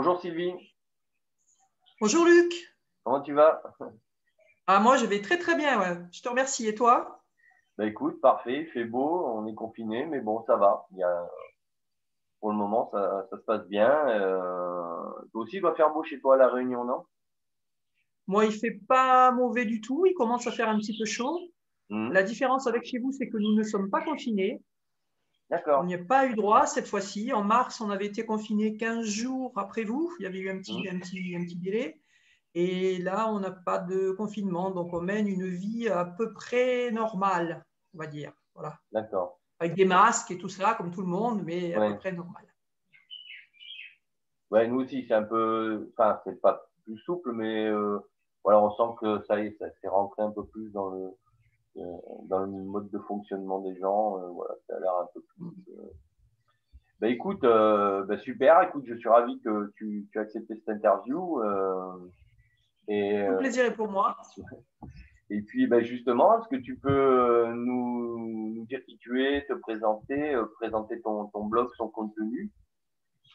Bonjour Sylvie. Bonjour Luc. Comment tu vas? Ah moi je vais très très bien, ouais. je te remercie. Et toi? Bah écoute, parfait, il fait beau, on est confiné, mais bon ça va. Il y a... Pour le moment ça, ça se passe bien. Euh... Toi aussi il va faire beau chez toi à la Réunion, non? Moi il fait pas mauvais du tout, il commence à faire un petit peu chaud. Hmm. La différence avec chez vous c'est que nous ne sommes pas confinés. On n'y a pas eu droit cette fois-ci. En mars, on avait été confinés 15 jours après vous. Il y avait eu un petit, un petit, un petit délai. Et là, on n'a pas de confinement. Donc, on mène une vie à peu près normale, on va dire. Voilà. D'accord. Avec des masques et tout ça, comme tout le monde, mais à Ouais. peu près normal. Ouais, nous aussi c'est un peu, enfin c'est pas plus souple, mais euh, voilà, on sent que ça y est, ça s'est rentré un peu plus dans le dans le mode de fonctionnement des gens. euh, voilà, ça a l'air un peu plus. euh. Bah écoute, euh, bah, super. Écoute, je suis ravi que tu, tu aies accepté cette interview. euh, et, Tout euh, plaisir est pour moi. et puis, bah, justement, est-ce que tu peux euh, nous, nous dire qui tu es, te présenter, euh, présenter ton, ton blog, son contenu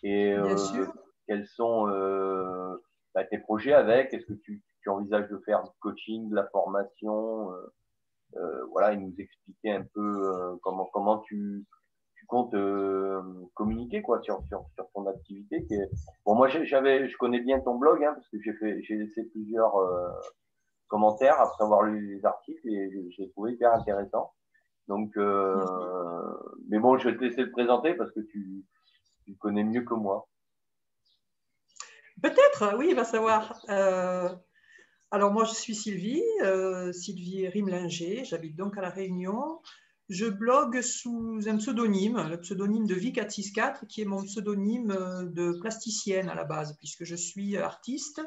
et Bien euh, sûr. quels sont euh, bah, tes projets avec Est-ce que tu, tu envisages de faire du coaching, de la formation euh, euh, Voilà, et nous expliquer un peu euh, comment comment tu, tu comptes euh, communiquer quoi sur, sur, sur ton activité. Qui est... Bon, moi, j'avais, je connais bien ton blog hein, parce que j'ai fait, j'ai laissé plusieurs euh, commentaires après avoir lu les articles et j'ai trouvé hyper intéressant. Donc, euh, mais bon, je vais te laisser le présenter parce que tu, tu connais mieux que moi. Peut-être, oui, il va savoir. Euh, alors, moi, je suis Sylvie, euh, Sylvie Rimlinger. J'habite donc à La Réunion. Je blogue sous un pseudonyme, le pseudonyme de Vic464, qui est mon pseudonyme euh, de plasticienne à la base, puisque je suis artiste,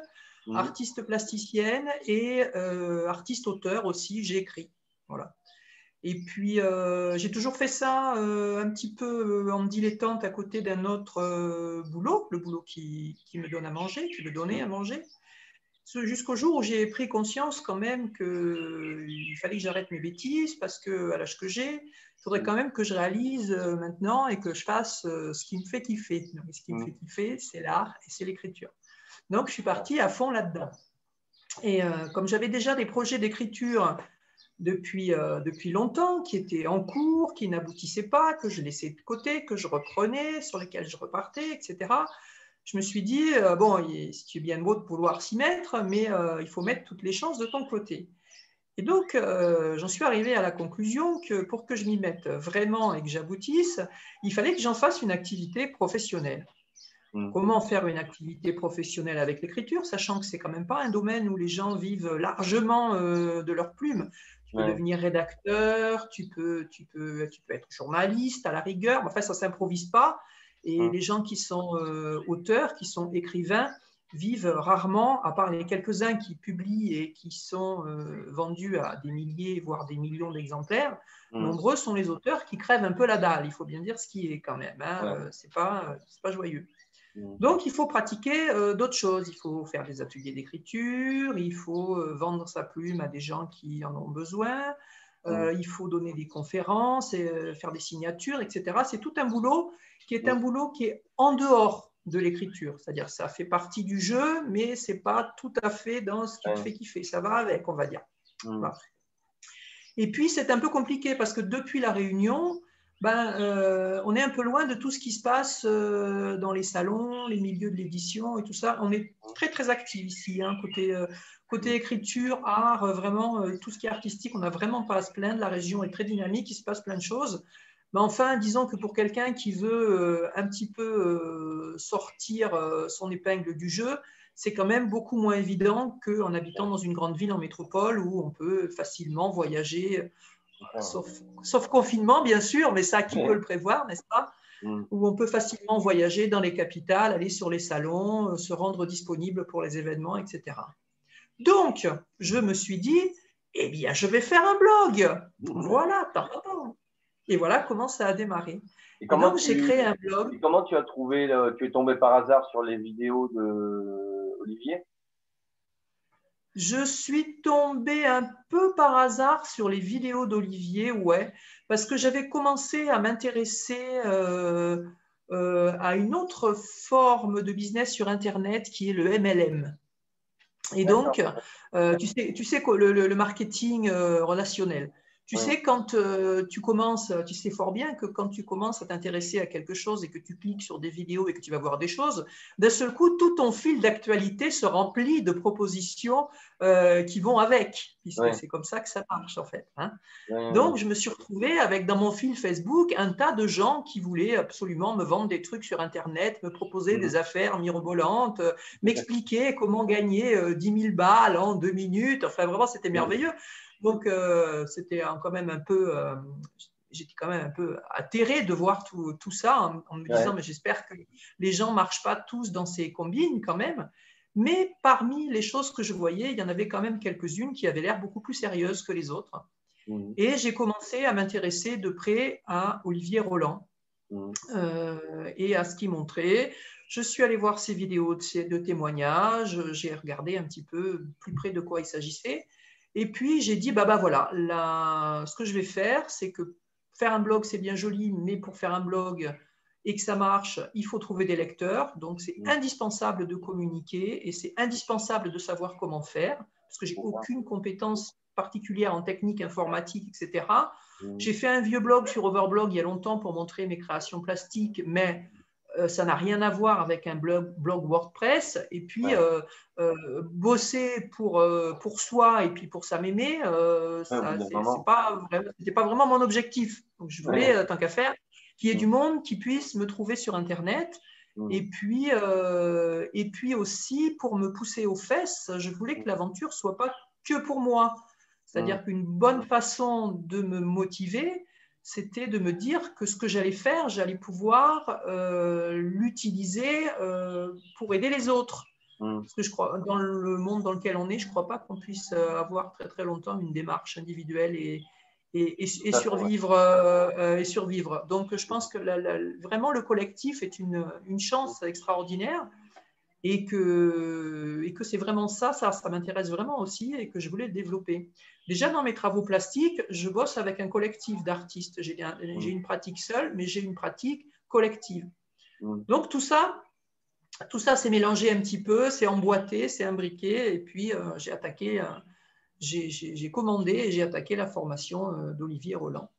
Mhm. artiste plasticienne et euh, artiste-auteur aussi, j'écris. Voilà. Et puis, euh, j'ai toujours fait ça euh, un petit peu en dilettante à côté d'un autre euh, boulot, le boulot qui, qui me donne à manger, qui me donnait à manger. Jusqu'au jour où j'ai pris conscience quand même qu'il fallait que j'arrête mes bêtises parce que à l'âge que j'ai, il faudrait quand même que je réalise euh, maintenant et que je fasse euh, ce qui me fait kiffer. Donc, ce qui me Mm. fait kiffer, c'est l'art et c'est l'écriture. Donc, je suis partie à fond là-dedans. Et euh, comme j'avais déjà des projets d'écriture depuis, euh, depuis longtemps, qui étaient en cours, qui n'aboutissaient pas, que je laissais de côté, que je reprenais, sur lesquels je repartais, etc. Je me suis dit, euh, bon, c'est bien beau de vouloir s'y mettre, mais euh, il faut mettre toutes les chances de ton côté. Et donc, euh, j'en suis arrivée à la conclusion que pour que je m'y mette vraiment et que j'aboutisse, il fallait que j'en fasse une activité professionnelle. Mm. Comment faire une activité professionnelle avec l'écriture, sachant que c'est quand même pas un domaine où les gens vivent largement euh, de leur plume. Tu peux Ouais. devenir rédacteur, tu peux, tu, peux, tu peux être journaliste à la rigueur. Enfin, ça ne s'improvise pas. Et Mm. les gens qui sont euh, auteurs, qui sont écrivains, vivent rarement, à part les quelques-uns qui publient et qui sont euh, vendus à des milliers, voire des millions d'exemplaires. Mm. Nombreux sont les auteurs qui crèvent un peu la dalle. Il faut bien dire ce qui est quand même. Hein. Ouais. Euh, c'est pas, joyeux. Mm. Donc, il faut pratiquer euh, d'autres choses. Il faut faire des ateliers d'écriture, il faut vendre sa plume à des gens qui en ont besoin, euh, il faut donner des conférences, et, euh, faire des signatures, etc. C'est tout un boulot qui est un boulot qui est en dehors de l'écriture. C'est-à-dire ça fait partie du jeu, mais c'est pas tout à fait dans ce qui te fait kiffer. Ça va avec, on va dire. Voilà. Et puis, c'est un peu compliqué parce que depuis la réunion, ben, euh, on est un peu loin de tout ce qui se passe euh, dans les salons, les milieux de l'édition et tout ça. On est très, très actifs ici, hein, côté, euh, côté écriture, art, vraiment, tout ce qui est artistique, on n'a vraiment pas à se plaindre. La région est très dynamique, il se passe plein de choses. Mais enfin, disons que pour quelqu'un qui veut un petit peu sortir son épingle du jeu, c'est quand même beaucoup moins évident qu'en habitant dans une grande ville en métropole où on peut facilement voyager, sauf, sauf confinement bien sûr, mais ça, qui peut le prévoir, n'est-ce pas? Mm. Où on peut facilement voyager dans les capitales, aller sur les salons, euh, se rendre disponible pour les événements, etc. Donc, je me suis dit, eh bien, je vais faire un blog. Voilà, pardon. Et voilà comment ça a démarré. Et comment donc, j'ai créé un blog. et comment tu as trouvé, tu es tombé par hasard sur les vidéos de Olivier? Je suis tombée un peu par hasard sur les vidéos d'Olivier, ouais, parce que j'avais commencé à m'intéresser euh, à une autre forme de business sur Internet qui est le MLM. Et donc, tu sais, tu sais le, le marketing relationnel. Tu sais, quand euh, tu commences, tu sais fort bien que quand tu commences à t'intéresser à quelque chose et que tu cliques sur des vidéos et que tu vas voir des choses, d'un seul coup, tout ton fil d'actualité se remplit de propositions euh, qui vont avec, puisque c'est comme ça que ça marche en fait. Hein. Donc, je me suis retrouvée avec dans mon fil Facebook un tas de gens qui voulaient absolument me vendre des trucs sur Internet, me proposer des affaires mirobolantes, euh, m'expliquer comment gagner 10 000 balles en deux minutes. Enfin, vraiment, c'était merveilleux. Donc, euh, c'était quand même un peu, euh, j'étais quand même un peu atterré de voir tout, tout ça en, me disant, mais j'espère que les gens ne marchent pas tous dans ces combines quand même. Mais parmi les choses que je voyais, il y en avait quand même quelques-unes qui avaient l'air beaucoup plus sérieuses que les autres. Mmh. Et j'ai commencé à m'intéresser de près à Olivier Roland mmh. euh, et à ce qu'il montrait. Je suis allée voir ses vidéos de, de témoignages, j'ai regardé un petit peu plus près de quoi il s'agissait. Et puis, j'ai dit, bah, bah voilà, ce que je vais faire, c'est que faire un blog, c'est bien joli, mais pour faire un blog et que ça marche, il faut trouver des lecteurs. Donc, c'est mmh. indispensable de communiquer et c'est indispensable de savoir comment faire, parce que j'ai aucune compétence particulière en technique informatique, etc. Mmh. J'ai fait un vieux blog sur Overblog il y a longtemps pour montrer mes créations plastiques, mais ça n'a rien à voir avec un blog, blog WordPress. Et puis, euh, euh, bosser pour, pour soi et puis pour sa mémé, ce n'était pas, pas, vraiment mon objectif. Donc, je voulais, tant qu'à faire, qu'il y ait du mm. monde qui puisse me trouver sur Internet. Mm. Et puis, et puis aussi, pour me pousser aux fesses, je voulais que mm. l'aventure soit pas que pour moi. C'est-à-dire qu'une bonne façon de me motiver, c'était de me dire que ce que j'allais faire, j'allais pouvoir euh, l'utiliser euh, pour aider les autres. Mmh. Parce que je crois, dans le monde dans lequel on est, je ne crois pas qu'on puisse euh, avoir très très longtemps une démarche individuelle et, et, et, survivre, et survivre. Donc je pense que vraiment le collectif est une, une chance extraordinaire et que, et que c'est vraiment ça, ça, ça m'intéresse vraiment aussi et que je voulais développer. Déjà dans mes travaux plastiques, je bosse avec un collectif d'artistes. J'ai une pratique seule, mais j'ai une pratique collective. Donc tout ça, tout ça s'est mélangé un petit peu, c'est emboîté, c'est imbriqué, et puis euh, j'ai attaqué, euh, j'ai commandé et j'ai attaqué la formation euh, d'Olivier Roland.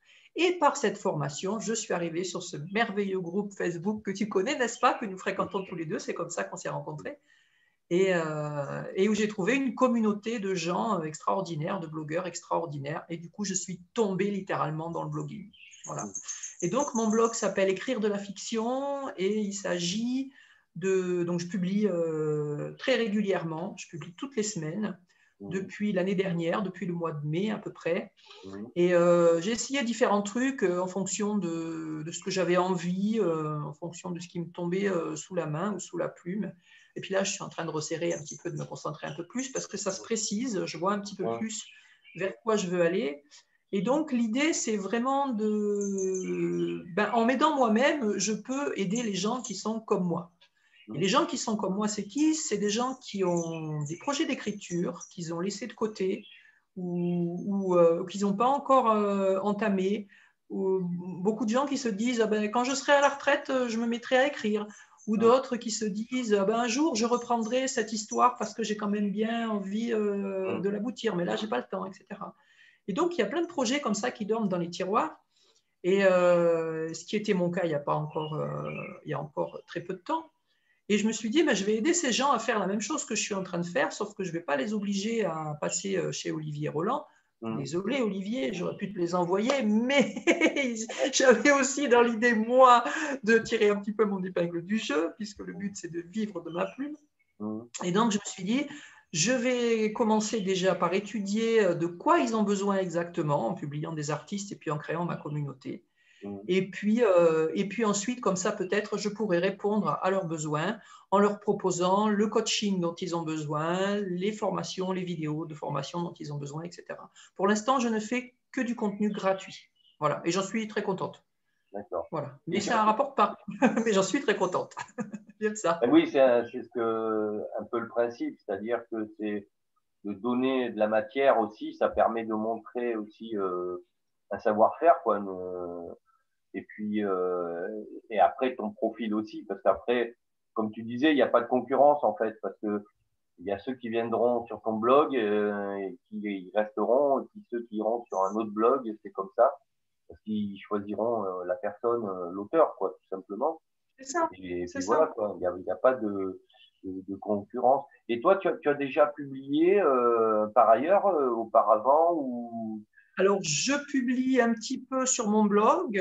Et par cette formation, je suis arrivée sur ce merveilleux groupe Facebook que tu connais, n'est-ce pas, que nous fréquentons tous les deux. C'est comme ça qu'on s'est rencontrés. Et, euh, et, où j'ai trouvé une communauté de gens extraordinaires, de blogueurs extraordinaires. Et du coup, je suis tombée littéralement dans le blogging. Voilà. Et donc, mon blog s'appelle Écrire de la fiction et il s'agit de. Donc, je publie euh, très régulièrement, je publie toutes les semaines. Mmh. depuis l'année dernière, depuis le mois de mai à peu près. Mmh. Et euh, j'ai essayé différents trucs euh, en fonction de, ce que j'avais envie, euh, en fonction de ce qui me tombait sous la main ou sous la plume. Et puis là, je suis en train de resserrer un petit peu, de me concentrer un peu plus parce que ça se précise, je vois un petit peu plus vers quoi je veux aller. Et donc, l'idée, c'est vraiment de... Ben, en m'aidant moi-même, je peux aider les gens qui sont comme moi les gens qui sont comme moi, c'est qui? C'est des gens qui ont des projets d'écriture qu'ils ont laissés de côté ou, ou euh, qu'ils n'ont pas encore euh, entamés. Ou beaucoup de gens qui se disent ah ben, quand je serai à la retraite, je me mettrai à écrire. Ou d'autres qui se disent ah ben, un jour, je reprendrai cette histoire parce que j'ai quand même bien envie euh, de l'aboutir, mais là, je n'ai pas le temps, etc. Et donc, il y a plein de projets comme ça qui dorment dans les tiroirs. Et ce qui était mon cas il y a, pas encore, il y a encore très peu de temps. Et je me suis dit, ben, je vais aider ces gens à faire la même chose que je suis en train de faire, sauf que je ne vais pas les obliger à passer euh, chez Olivier Roland. Mmh. Désolé Olivier, j'aurais pu te les envoyer, mais j'avais aussi dans l'idée, moi, de tirer un petit peu mon épingle du jeu, puisque le but, c'est de vivre de ma plume. Mmh. Et donc, je me suis dit, je vais commencer déjà par étudier euh, de quoi ils ont besoin exactement, en publiant des artistes et puis en créant ma communauté. Mm. Et puis, euh, et puis ensuite, comme ça, peut-être, je pourrais répondre à leurs besoins en leur proposant le coaching dont ils ont besoin, les formations, les vidéos de formation dont ils ont besoin, etc. Pour l'instant, je ne fais que du contenu gratuit. Voilà. Et j'en suis très contente. D'accord. Voilà. Mais ça ne rapporte pas. Mais j'en suis très contente. J'aime ça. oui, c'est un, que, un peu le principe. C'est-à-dire que c'est de donner de la matière aussi. Ça permet de montrer aussi euh, un savoir-faire. quoi Et puis, euh, et après ton profil aussi, parce qu'après, comme tu disais, il n'y a pas de concurrence en fait, parce que il y a ceux qui viendront sur ton blog euh, et qui resteront, et puis ceux qui iront sur un autre blog, c'est comme ça, parce qu'ils choisiront euh, la personne, l'auteur, quoi, tout simplement. C'est ça. Et puis voilà, quoi, il n'y a, pas de, de, de, concurrence. Et toi, tu as, tu as déjà publié euh, par ailleurs, euh, auparavant ou alors, je publie un petit peu sur mon blog.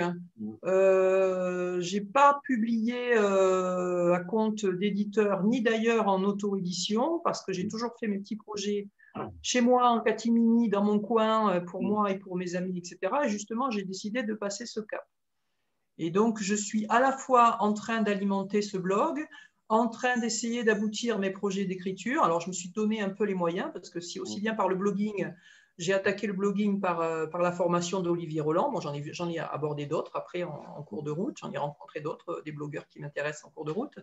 Euh, je n'ai pas publié euh, à compte d'éditeur ni d'ailleurs en auto-édition parce que j'ai toujours fait mes petits projets chez moi en catimini, dans mon coin, euh, pour moi et pour mes amis, etc. Et justement, j'ai décidé de passer ce cap. Et donc, je suis à la fois en train d'alimenter ce blog, en train d'essayer d'aboutir mes projets d'écriture. Alors, je me suis donné un peu les moyens parce que si aussi bien par le blogging, j'ai attaqué le blogging par, euh, par la formation d'Olivier Roland. Bon, j'en ai, j'en ai abordé d'autres après en, en, cours de route. J'en ai rencontré d'autres, euh, des blogueurs qui m'intéressent en cours de route.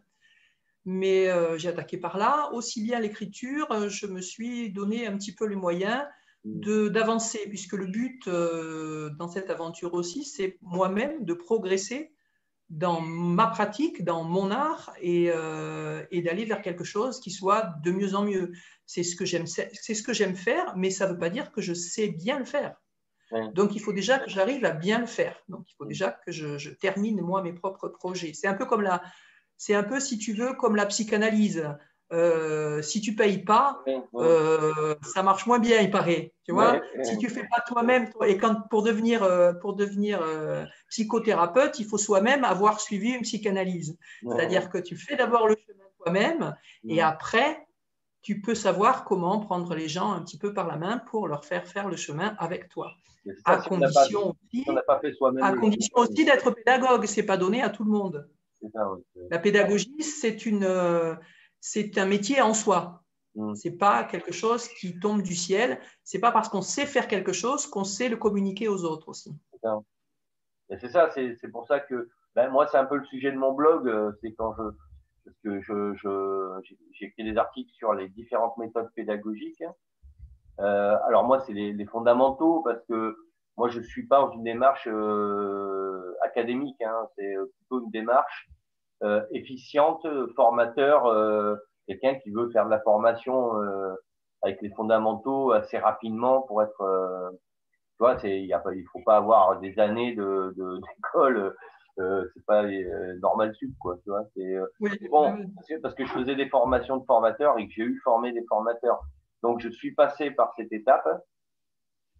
Mais euh, j'ai attaqué par là. Aussi bien l'écriture, je me suis donné un petit peu les moyens de, d'avancer, puisque le but euh, dans cette aventure aussi, c'est moi-même de progresser dans ma pratique, dans mon art, et, euh, et d'aller vers quelque chose qui soit de mieux en mieux. C'est ce que j'aime, c'est ce que j'aime faire, mais ça ne veut pas dire que je sais bien le faire. Ouais. Donc il faut déjà que j'arrive à bien le faire. Donc il faut déjà que je, je termine moi mes propres projets. C'est un peu comme la, c'est un peu si tu veux comme la psychanalyse. Euh, si tu payes pas, euh, ça marche moins bien, il paraît. Tu vois, ouais, si tu fais pas toi-même, et quand pour devenir euh, pour devenir psychothérapeute, il faut soi-même avoir suivi une psychanalyse. C'est-à-dire que tu fais d'abord le chemin toi-même, et après tu peux savoir comment prendre les gens un petit peu par la main pour leur faire faire le chemin avec toi. Ça, à si condition pas, aussi, à condition aussi d'être pédagogue. C'est pas donné à tout le monde. Ça. La pédagogie, c'est une c'est un métier en soi. Mm. C'est pas quelque chose qui tombe du ciel. C'est pas parce qu'on sait faire quelque chose qu'on sait le communiquer aux autres aussi. C'est ça. C'est pour ça que ben, moi, c'est un peu le sujet de mon blog. Euh, c'est quand je parce que je, je j'ai écrit des articles sur les différentes méthodes pédagogiques. Euh, alors moi, c'est les, les, fondamentaux parce que moi, je suis pas dans une démarche euh, académique. Hein, c'est plutôt une démarche efficiente, formateur, euh, quelqu'un qui veut faire de la formation euh, avec les fondamentaux assez rapidement pour être, tu vois, c'est, il y a pas, il faut pas avoir des années de, d'école. Euh, c'est pas euh, normal sup quoi tu vois c'est euh, oui, bon oui. parce que je faisais des formations de formateurs et que j'ai eu formé des formateurs donc je suis passé par cette étape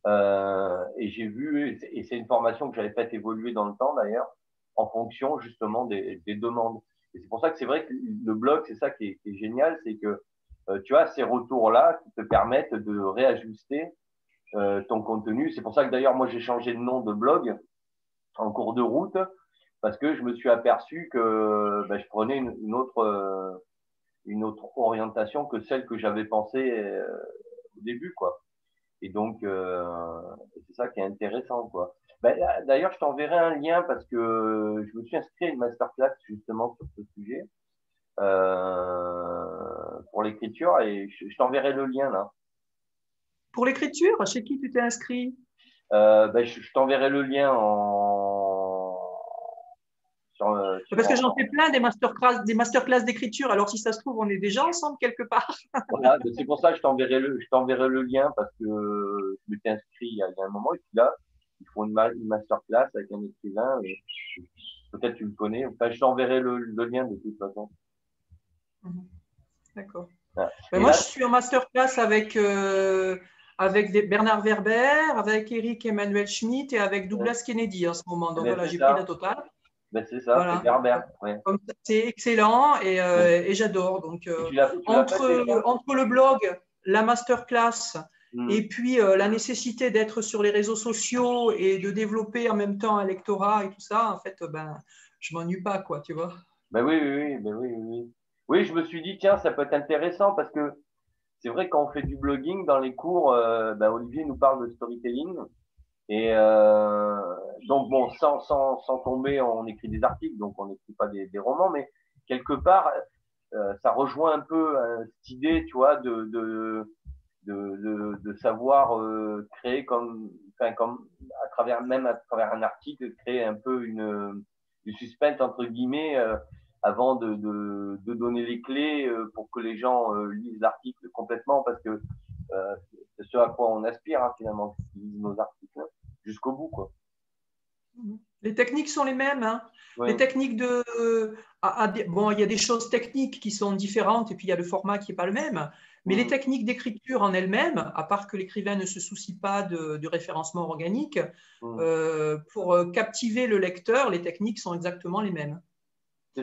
euh, et j'ai vu et c'est une formation que j'avais fait évoluer dans le temps d'ailleurs en fonction justement des, des demandes. Et c'est pour ça que c'est vrai que le blog, c'est ça qui est, génial, c'est que euh, tu as ces retours-là qui te permettent de réajuster euh, ton contenu. C'est pour ça que d'ailleurs, moi, j'ai changé de nom de blog en cours de route parce que je me suis aperçu que ben, je prenais une, euh, autre orientation que celle que j'avais pensée au début, quoi. Et donc, euh, c'est ça qui est intéressant, quoi. Ben, D'ailleurs, je t'enverrai un lien parce que je me suis inscrit à une masterclass justement sur ce sujet euh, pour l'écriture et je, je t'enverrai le lien là. Pour l'écriture, chez qui tu t'es inscrit? Euh, ben, Je, je t'enverrai le lien en. Parce que j'en fais plein des masterclass, des masterclass d'écriture. Alors si ça se trouve, on est déjà ensemble quelque part. voilà, c'est pour ça que je t'enverrai le, je t'enverrai le lien parce que je m'étais inscrit il y, a, un moment et puis là, ils font une, une masterclass avec un écrivain. Peut-être tu le connais. Enfin, je t'enverrai le, le, lien de toute façon. Mhm. D'accord. Ah. moi, là, je suis en masterclass avec, euh, avec des Bernard Werber, avec Eric Emmanuel Schmitt et avec Douglas. Kennedy en ce moment. Donc ben, voilà, j'ai pris la totale. Ben, c'est ça, voilà. c'est. Ouais. C'est excellent et, euh, et j'adore. Donc, euh, entre, entre le blog, la masterclass, Mmh. Et puis, euh, la nécessité d'être sur les réseaux sociaux et de développer en même temps un lectorat et tout ça, en fait, ben, je m'ennuie pas, quoi, tu vois. Ben oui, oui, oui, ben oui, oui. Oui, je me suis dit, tiens, ça peut être intéressant parce que c'est vrai, quand on fait du blogging dans les cours, ben, Olivier nous parle de storytelling. Et euh, donc, bon, sans, sans, sans tomber, on écrit des articles, donc on n'écrit pas des, des, romans, mais quelque part, euh, ça rejoint un peu euh, cette idée, tu vois, de, de de, de, savoir euh, créer comme comme à travers même à travers un article, créer un peu une du suspense entre guillemets avant de, de, de, donner les clés pour que les gens lisent l'article complètement, parce que c'est ce à quoi on aspire hein, finalement, qu'ils lisent nos articles jusqu'au bout, quoi. Les techniques sont les mêmes. Hein. Les techniques de. bon, il y a des choses techniques qui sont différentes et puis il y a le format qui n'est pas le même. Mais les techniques d'écriture en elles-mêmes, à part que l'écrivain ne se soucie pas de, du référencement organique, euh, pour captiver le lecteur, les techniques sont exactement les mêmes.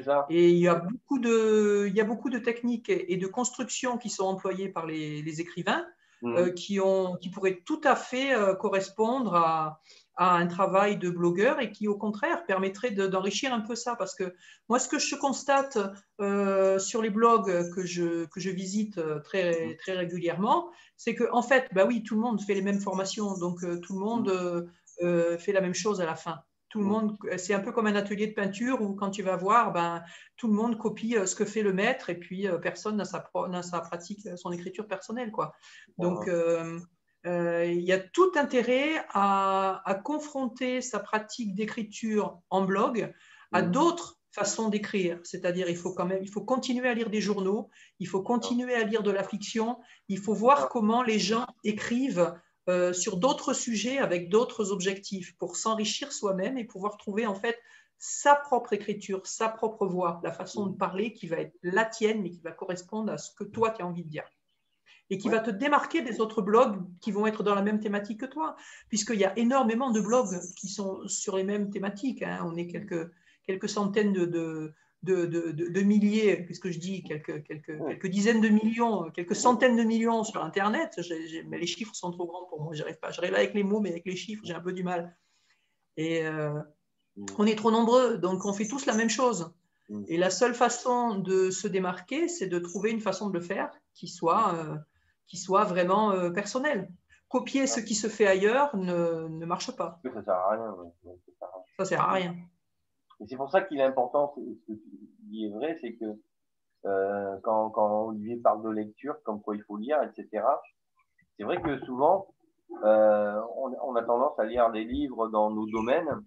Ça. Et il y, a beaucoup de, il y a beaucoup de techniques et de constructions qui sont employées par les, écrivains mm. euh, qui, ont, qui pourraient tout à fait euh, correspondre à, à un travail de blogueur et qui, au contraire, permettrait d'enrichir un peu ça. Parce que moi, ce que je constate euh, sur les blogs que je, que je visite très, très régulièrement, c'est que, en fait, bah oui, tout le monde fait les mêmes formations, donc euh, tout le monde fait la même chose à la fin. Tout le monde, c'est un peu comme un atelier de peinture où quand tu vas voir, ben, tout le monde copie ce que fait le maître et puis personne n'a sa, sa pratique, son écriture personnelle. Quoi. Donc, euh, il y a tout intérêt à, confronter sa pratique d'écriture en blog à mmh. d'autres façons d'écrire. C'est-à-dire, il faut quand même, il faut continuer à lire des journaux, il faut continuer à lire de la fiction, il faut voir comment les gens écrivent euh, sur d'autres sujets avec d'autres objectifs pour s'enrichir soi-même et pouvoir trouver en fait sa propre écriture, sa propre voix, la façon de parler qui va être la tienne mais qui va correspondre à ce que toi tu as envie de dire et qui va te démarquer des autres blogs qui vont être dans la même thématique que toi, puisqu'il y a énormément de blogs qui sont sur les mêmes thématiques. Hein. On est quelques, quelques centaines de, de, de, de milliers, qu'est-ce que je dis, quelques, quelques, quelques, dizaines de millions, quelques centaines de millions sur Internet. mais les chiffres sont trop grands pour moi, j'arrive pas. J'arrive avec les mots, mais avec les chiffres, j'ai un peu du mal. Et euh, mm. on est trop nombreux, donc on fait tous la même chose. Mm. Et la seule façon de se démarquer, c'est de trouver une façon de le faire qui soit euh, qui soit vraiment euh, personnel. Copier ce qui se fait ailleurs ne, ne marche pas. Ça ne sert à rien. Ça sert à rien. Et c'est pour ça qu'il est important, ce qui est vrai, c'est que euh, quand, quand Olivier parle de lecture, comme quoi il faut lire, etc., c'est vrai que souvent, euh, on, on, a tendance à lire des livres dans nos domaines,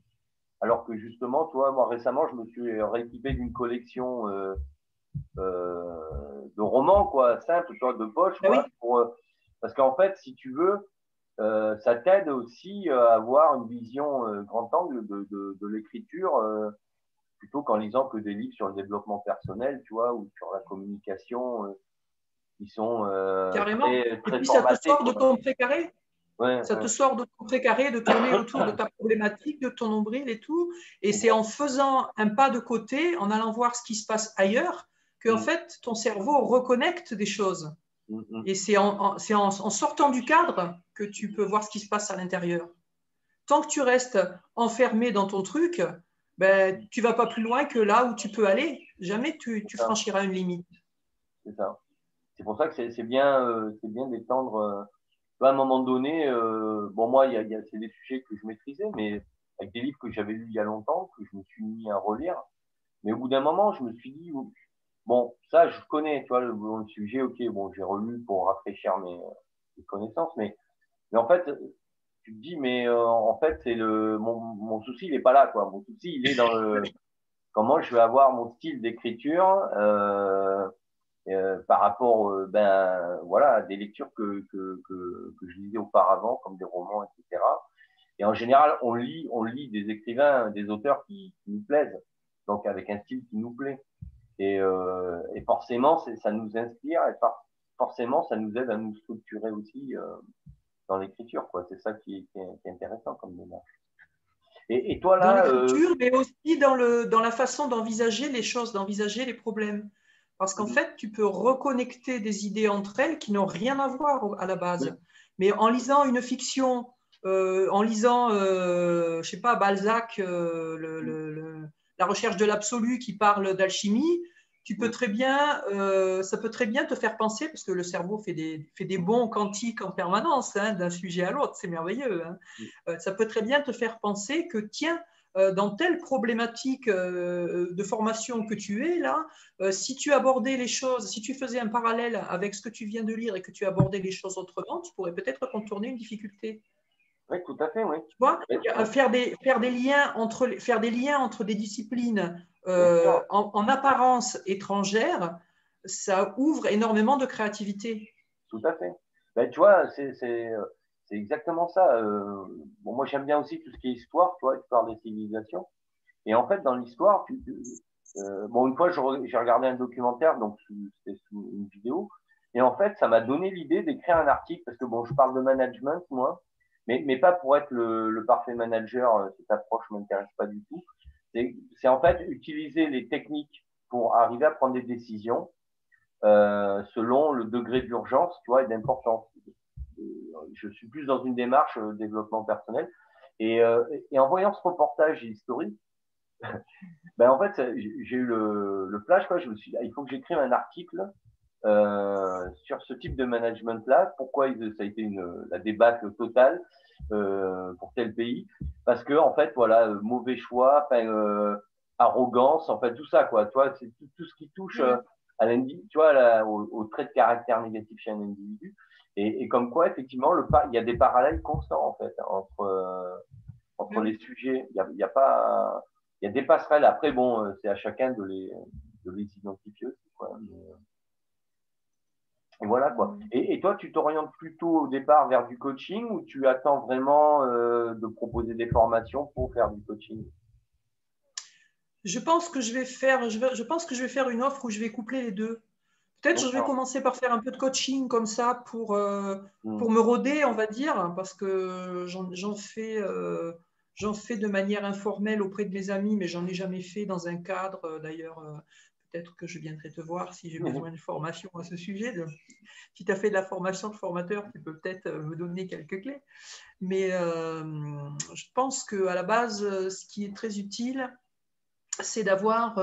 alors que justement, toi, moi récemment, je me suis rééquipé d'une collection euh, euh, de romans, quoi, simple, toi, de poche, ah quoi, pour, euh, parce qu'en fait, si tu veux, euh, ça t'aide aussi à avoir une vision grand angle de, de, de l'écriture plutôt qu'en lisant que des livres sur le développement personnel, tu vois, ou sur la communication, qui sont Carrément. Très, Et puis ça te sort de ton précaré. Ouais, ça te sort de ton précaré, de tourner autour de ta problématique, de ton nombril et tout. Et c'est en faisant un pas de côté, en allant voir ce qui se passe ailleurs, que en mm. fait, ton cerveau reconnecte des choses. Mm, mm. Et c'est en, en, sortant du cadre que tu peux voir ce qui se passe à l'intérieur. Tant que tu restes enfermé dans ton truc, ben, tu vas pas plus loin que là où tu peux aller. Jamais tu, tu franchiras une limite. C'est ça. C'est pour ça que c'est bien, euh, c'est bien d'étendre. Euh, à un moment donné, euh, bon, moi, y a, y a, c'est des sujets que je maîtrisais, mais avec des livres que j'avais lus il y a longtemps, que je me suis mis à relire. Mais au bout d'un moment, je me suis dit, Bon, ça, je connais, tu vois, le, le sujet, ok, bon, j'ai relu pour rafraîchir mes, connaissances, mais, mais en fait, tu te dis, mais euh, en fait, c'est le, mon, mon souci, il n'est pas là, quoi. Mon souci, il est dans le, comment je vais avoir mon style d'écriture euh, euh, par rapport, euh, ben, voilà, à des lectures que, que, que, que je lisais auparavant, comme des romans, etc. Et en général, on lit, on lit des écrivains, des auteurs qui, qui nous plaisent, donc avec un style qui nous plaît. Et, euh, et forcément, ça nous inspire et forcément, ça nous aide à nous structurer aussi euh, dans l'écriture. C'est ça qui est, qui, est, intéressant comme démarche. Et, et toi, là. Dans l'écriture, euh... mais aussi dans, le, dans la façon d'envisager les choses, d'envisager les problèmes. Parce qu'en fait, tu peux reconnecter des idées entre elles qui n'ont rien à voir à la base. Mais en lisant une fiction, euh, en lisant, euh, je sais pas, Balzac, euh, le, le, la recherche de l'absolu qui parle d'alchimie, tu peux très bien, euh, ça peut très bien te faire penser, parce que le cerveau fait des, fait des bons quantiques en permanence hein, d'un sujet à l'autre, c'est merveilleux. Hein. Euh, ça peut très bien te faire penser que, tiens, euh, dans telle problématique de formation que tu es là, si tu abordais les choses, si tu faisais un parallèle avec ce que tu viens de lire et que tu abordais les choses autrement, tu pourrais peut-être contourner une difficulté. Oui, tout à fait, oui. Tu vois, faire, des, faire, des liens entre, faire des liens entre des disciplines euh, en, apparence étrangère, ça ouvre énormément de créativité. Tout à fait. Ben, tu vois, c'est exactement ça. Euh, bon, moi, j'aime bien aussi tout ce qui est histoire, tu vois, histoire des civilisations. Et en fait, dans l'histoire, euh, bon, une fois, j'ai regardé un documentaire, donc c'était une vidéo, et en fait, ça m'a donné l'idée d'écrire un article, parce que bon, je parle de management, moi, mais, mais pas pour être le, le parfait manager, cette approche ne m'intéresse pas du tout. C'est en fait utiliser les techniques pour arriver à prendre des décisions euh, selon le degré d'urgence, tu vois, et d'importance. Je suis plus dans une démarche de développement personnel. Et, euh, en voyant ce reportage historique, ben en fait, j'ai eu le, flash, quoi. Je me suis dit, ah, il faut que j'écrive un article euh, sur ce type de management-là. Pourquoi ça a été la débâcle totale euh, pour tel pays Parce que en fait, voilà, mauvais choix, euh, arrogance, en fait, tout ça, quoi. Toi, c'est tout, tout, ce qui touche euh, à l'individu, tu vois, au, au, trait de caractère négatif chez un individu. Et, et comme quoi, effectivement, le il y a des parallèles constants en fait entre euh, entre les sujets. Il y a, il y a pas, il y a des passerelles. Après, bon, c'est à chacun de les de les identifier quoi. Mais, et voilà quoi. Et, toi, tu t'orientes plutôt au départ vers du coaching ou tu attends vraiment euh, de proposer des formations pour faire du coaching? Je pense que je vais faire, je, je, pense que je vais faire une offre où je vais coupler les deux. Peut-être que je vais commencer par faire un peu de coaching comme ça pour, euh, hmm. pour me roder, on va dire, parce que j'en fais, euh, fais de manière informelle auprès de mes amis, mais j'en ai jamais fait dans un cadre. D'ailleurs, peut-être que je viendrai te voir si j'ai mhm. besoin de formation à ce sujet. si tu as fait de la formation de formateur, tu peux peut-être euh, me donner quelques clés. Mais euh, je pense qu'à la base, ce qui est très utile, c'est d'avoir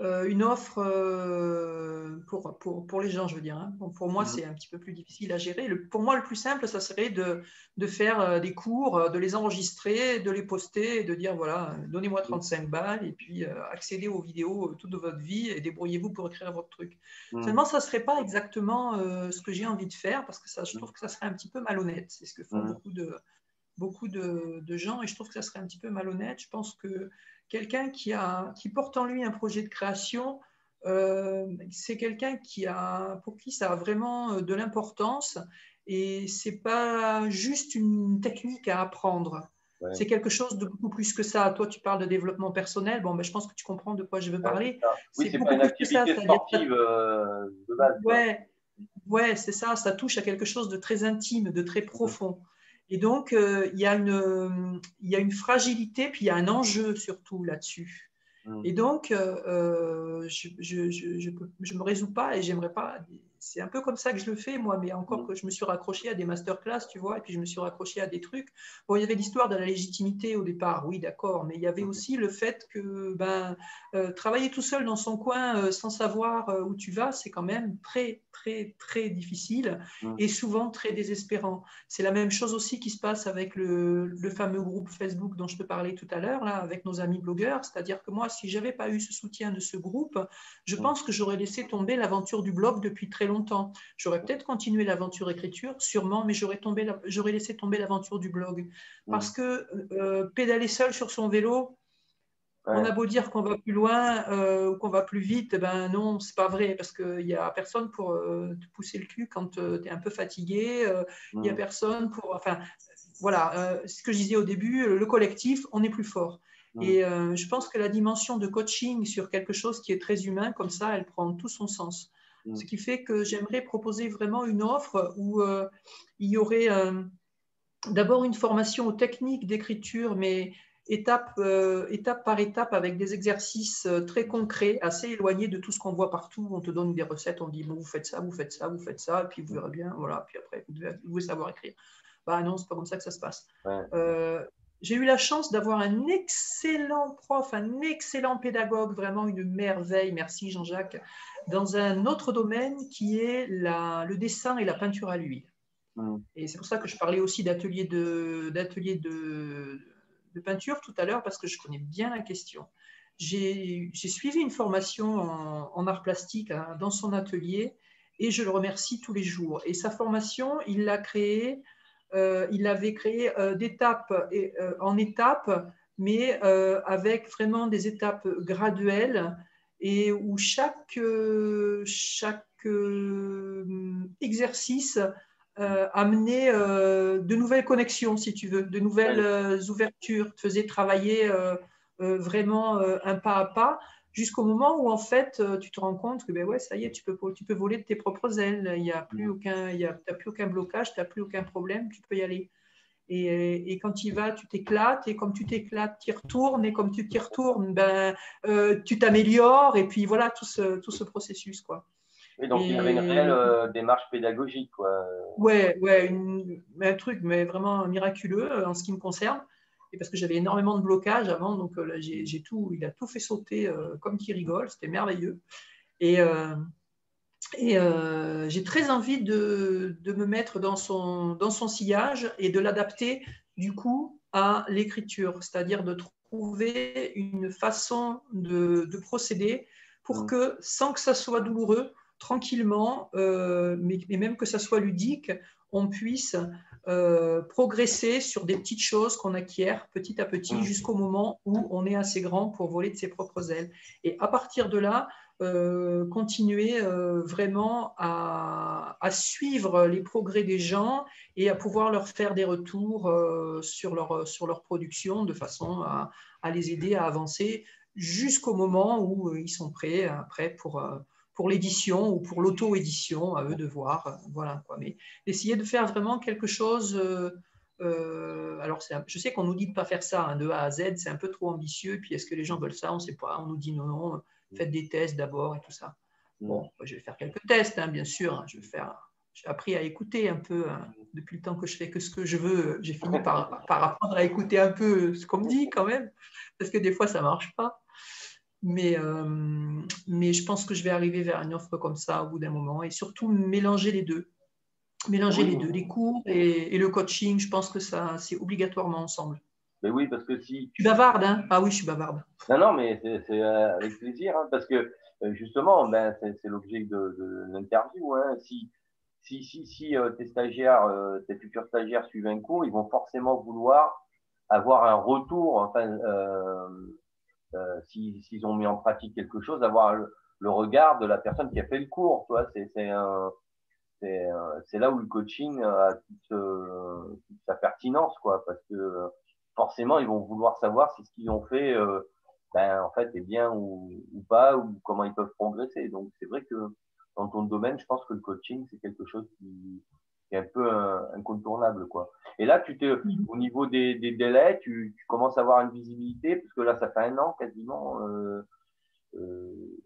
euh, une offre euh, pour, pour, pour, les gens, je veux dire. Hein. pour moi, mhm. c'est un petit peu plus difficile à gérer. Le, pour moi, le plus simple, ça serait de, de, faire euh, des cours, de les enregistrer, de les poster et de dire voilà, donnez-moi 35 mhm. balles et puis accédez aux vidéos toute votre vie et débrouillez-vous pour écrire votre truc. Mhm. Seulement, ça ne serait pas exactement ce que j'ai envie de faire parce que ça, je trouve que ça serait un petit peu malhonnête. C'est ce que font beaucoup de beaucoup de, de, gens et je trouve que ça serait un petit peu malhonnête. Je pense que quelqu'un qui, a, qui porte en lui un projet de création, euh, c'est quelqu'un qui a, pour qui ça a vraiment euh, de l'importance et c'est pas juste une technique à apprendre. C'est quelque chose de beaucoup plus que ça. Toi, tu parles de développement personnel. Bon, ben, je pense que tu comprends de quoi je veux parler. Oui, c'est pas une activité sportive euh, de base. Ouais, ouais c'est ça. Ça touche à quelque chose de très intime, de très profond. Et donc, euh, il, y a une, il y a une fragilité, puis il y a un enjeu surtout là-dessus. Mmh. Et donc, euh, euh, je ne je, je, je, me résous pas et j'aimerais pas c'est un peu comme ça que je le fais, moi, mais encore mm. que je me suis raccroché à des masterclass, tu vois, et puis je me suis raccroché à des trucs. Bon, il y avait l'histoire de la légitimité au départ, oui, d'accord, mais il y avait mm. aussi le fait que ben, euh, travailler tout seul dans son coin euh, sans savoir euh, où tu vas, c'est quand même très, très, très difficile mm. et souvent très désespérant. C'est la même chose aussi qui se passe avec le, le fameux groupe Facebook dont je te parlais tout à l'heure, là, avec nos amis blogueurs. C'est-à-dire que moi, si j'avais pas eu ce soutien de ce groupe, je pense que j'aurais laissé tomber l'aventure du blog depuis très longtemps. J'aurais peut-être continué l'aventure écriture, sûrement, mais j'aurais, tombé j'aurais laissé tomber l'aventure du blog. Parce que euh, pédaler seul sur son vélo, on a beau dire qu'on va plus loin euh, ou qu'on va plus vite, ben non, c'est pas vrai parce qu'il n'y a personne pour euh, te pousser le cul quand tu es un peu fatigué. Il n'y a personne pour. Enfin, voilà, ce que je disais au début, le collectif, on est plus fort. Et je pense que la dimension de coaching sur quelque chose qui est très humain, comme ça, elle prend tout son sens. Mm. Ce qui fait que j'aimerais proposer vraiment une offre où euh, il y aurait euh, d'abord une formation aux techniques d'écriture, mais étape, euh, étape par étape avec des exercices très concrets, assez éloignés de tout ce qu'on voit partout. On te donne des recettes, on dit bon, vous faites ça, vous faites ça, vous faites ça, et puis vous verrez bien, voilà, puis après, vous devez, savoir écrire. Bah non, c'est pas comme ça que ça se passe. J'ai eu la chance d'avoir un excellent prof, un excellent pédagogue, vraiment une merveille. Merci Jean-Jacques, dans un autre domaine qui est la, le dessin et la peinture à l'huile. Et c'est pour ça que je parlais aussi d'atelier de, de, de, peinture tout à l'heure, parce que je connais bien la question. J'ai suivi une formation en, art plastique hein, dans son atelier et je le remercie tous les jours. Et sa formation, il l'a créée il avait créé d'étape en étapes, mais avec vraiment des étapes graduelles et où chaque, chaque exercice amenait de nouvelles connexions, si tu veux, de nouvelles ouvertures, te faisait travailler vraiment un pas à pas jusqu'au moment où en fait tu te rends compte que ben ouais ça y est tu peux tu peux voler de tes propres ailes. Il n'y a plus aucun il y a, plus aucun blocage tu n'as plus aucun problème tu peux y aller. Et, et quand tu y vas tu t'éclates et comme tu t'éclates tu y retournes et comme tu t'y retournes ben euh, tu t'améliores et puis voilà tout ce tout ce processus quoi. Et donc il y avait une réelle euh, démarche pédagogique quoi. Ouais ouais un truc mais vraiment miraculeux euh, en ce qui me concerne et parce que j'avais énormément de blocages avant, donc euh, j'ai tout, il a tout fait sauter euh, comme qui rigole, c'était merveilleux. Et, euh, et j'ai très envie de, de, me mettre dans son, dans son sillage et de l'adapter du coup à l'écriture, c'est-à-dire de trouver une façon de, de procéder pour mmh. que, sans que ça soit douloureux, tranquillement, mais, mais, même que ça soit ludique, on puisse euh, progresser sur des petites choses qu'on acquiert petit à petit mmh. jusqu'au moment où on est assez grand pour voler de ses propres ailes. Et à partir de là, euh, continuer euh, vraiment à, suivre les progrès des gens et à pouvoir leur faire des retours sur, leur, sur leur production de façon à, à les aider à avancer jusqu'au moment où ils sont prêts après pour pour l'édition ou pour l'auto-édition, à eux de voir. Voilà, quoi. Mais essayer de faire vraiment quelque chose. Euh, euh, alors, je sais qu'on nous dit de ne pas faire ça, hein, de A à Z, c'est un peu trop ambitieux. Puis, est-ce que les gens veulent ça On ne sait pas. On nous dit non, non, faites des tests d'abord et tout ça. Bon, je vais faire quelques tests, hein, bien sûr. Hein. je vais faire. J'ai appris à écouter un peu depuis le temps que je fais que ce que je veux. J'ai fini par, par apprendre à écouter un peu ce qu'on me dit quand même, parce que des fois ça marche pas. Mais, euh, mais je pense que je vais arriver vers une offre comme ça au bout d'un moment et surtout mélanger les deux. Mélanger les deux, les cours et, le coaching, je pense que ça, c'est obligatoirement ensemble. Mais oui, parce que si. Tu bavardes, hein? Ah oui, je suis bavarde. Non, non, mais c'est euh, avec plaisir, hein, parce que euh, justement, ben, c'est l'objet de, de l'interview. Hein. Si, si, si, si tes stagiaires, tes futurs stagiaires suivent un cours, ils vont forcément vouloir avoir un retour, enfin, euh, s'ils ont mis en pratique quelque chose, avoir le, regard de la personne qui a fait le cours. C'est là où le coaching a toute, sa pertinence, quoi, parce que forcément, ils vont vouloir savoir si ce qu'ils ont fait, euh, ben, en fait, est bien ou, ou, pas, ou comment ils peuvent progresser. Donc, c'est vrai que dans ton domaine, je pense que le coaching, c'est quelque chose qui, est un peu incontournable, quoi. Et là, tu te, mhm. au niveau des, délais, tu, commences à avoir une visibilité, parce que là, ça fait un an quasiment. Euh, euh,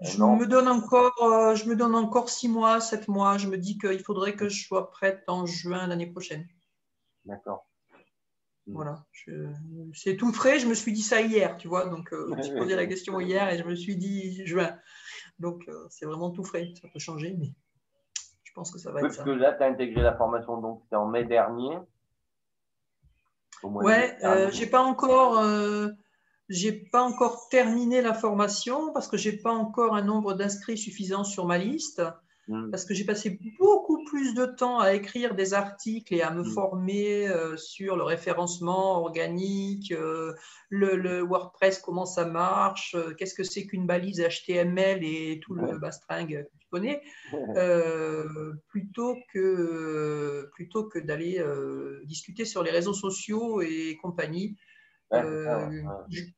je me donne encore, euh, je me donne encore six mois, sept mois. Je me dis qu'il faudrait que je sois prête en juin l'année prochaine. D'accord. Hmm. Voilà, c'est tout frais. Je me suis dit ça hier, tu vois. Donc, je me suis posé la question hier et je me suis dit juin. Donc, c'est vraiment tout frais. Ça peut changer, mais pense que ça va être ça. Parce que là, tu as intégré la formation, donc c'était en mai dernier. Ouais, euh, j'ai pas encore. Euh, j'ai pas encore terminé la formation parce que j'ai pas encore un nombre d'inscrits suffisant sur ma liste. Hmm. Parce que j'ai passé beaucoup plus de temps à écrire des articles et à me hmm. former euh, sur le référencement organique, euh, le, WordPress, comment ça marche, euh, qu'est-ce que c'est qu'une balise HTML et tout le bastringue que tu connais, plutôt que, plutôt que d'aller discuter sur les réseaux sociaux et compagnie. Euh,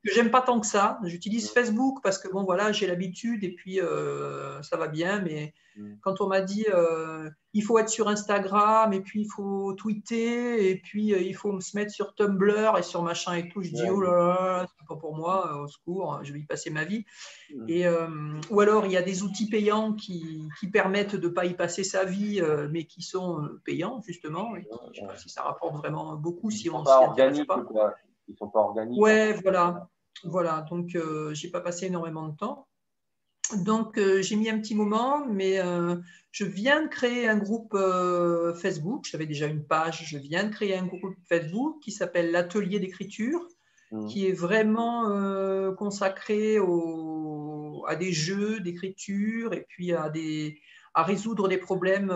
que j'aime pas tant que ça. J'utilise Facebook parce que bon voilà, j'ai l'habitude et puis euh, ça va bien. Mais mm. quand on m'a dit euh, il faut être sur Instagram et puis il faut tweeter et puis il faut se mettre sur Tumblr et sur machin et tout, je dis oh là là, c'est pas pour moi, au secours, je vais y passer ma vie. Mm. Et ou alors il y a des outils payants qui, qui permettent de pas y passer sa vie, mais qui sont payants justement. Et je sais pas si ça rapporte vraiment beaucoup si on s'y intéresse pas. Quoi ils sont pas organiques. Ouais, voilà. Voilà, donc je euh, j'ai pas passé énormément de temps. Donc euh, j'ai mis un petit moment, mais euh, je viens de créer un groupe Facebook. J'avais déjà une page. Je viens de créer un groupe Facebook qui s'appelle l'Atelier d'écriture, mmh. qui est vraiment consacré au, à des jeux d'écriture et puis à des, à résoudre des problèmes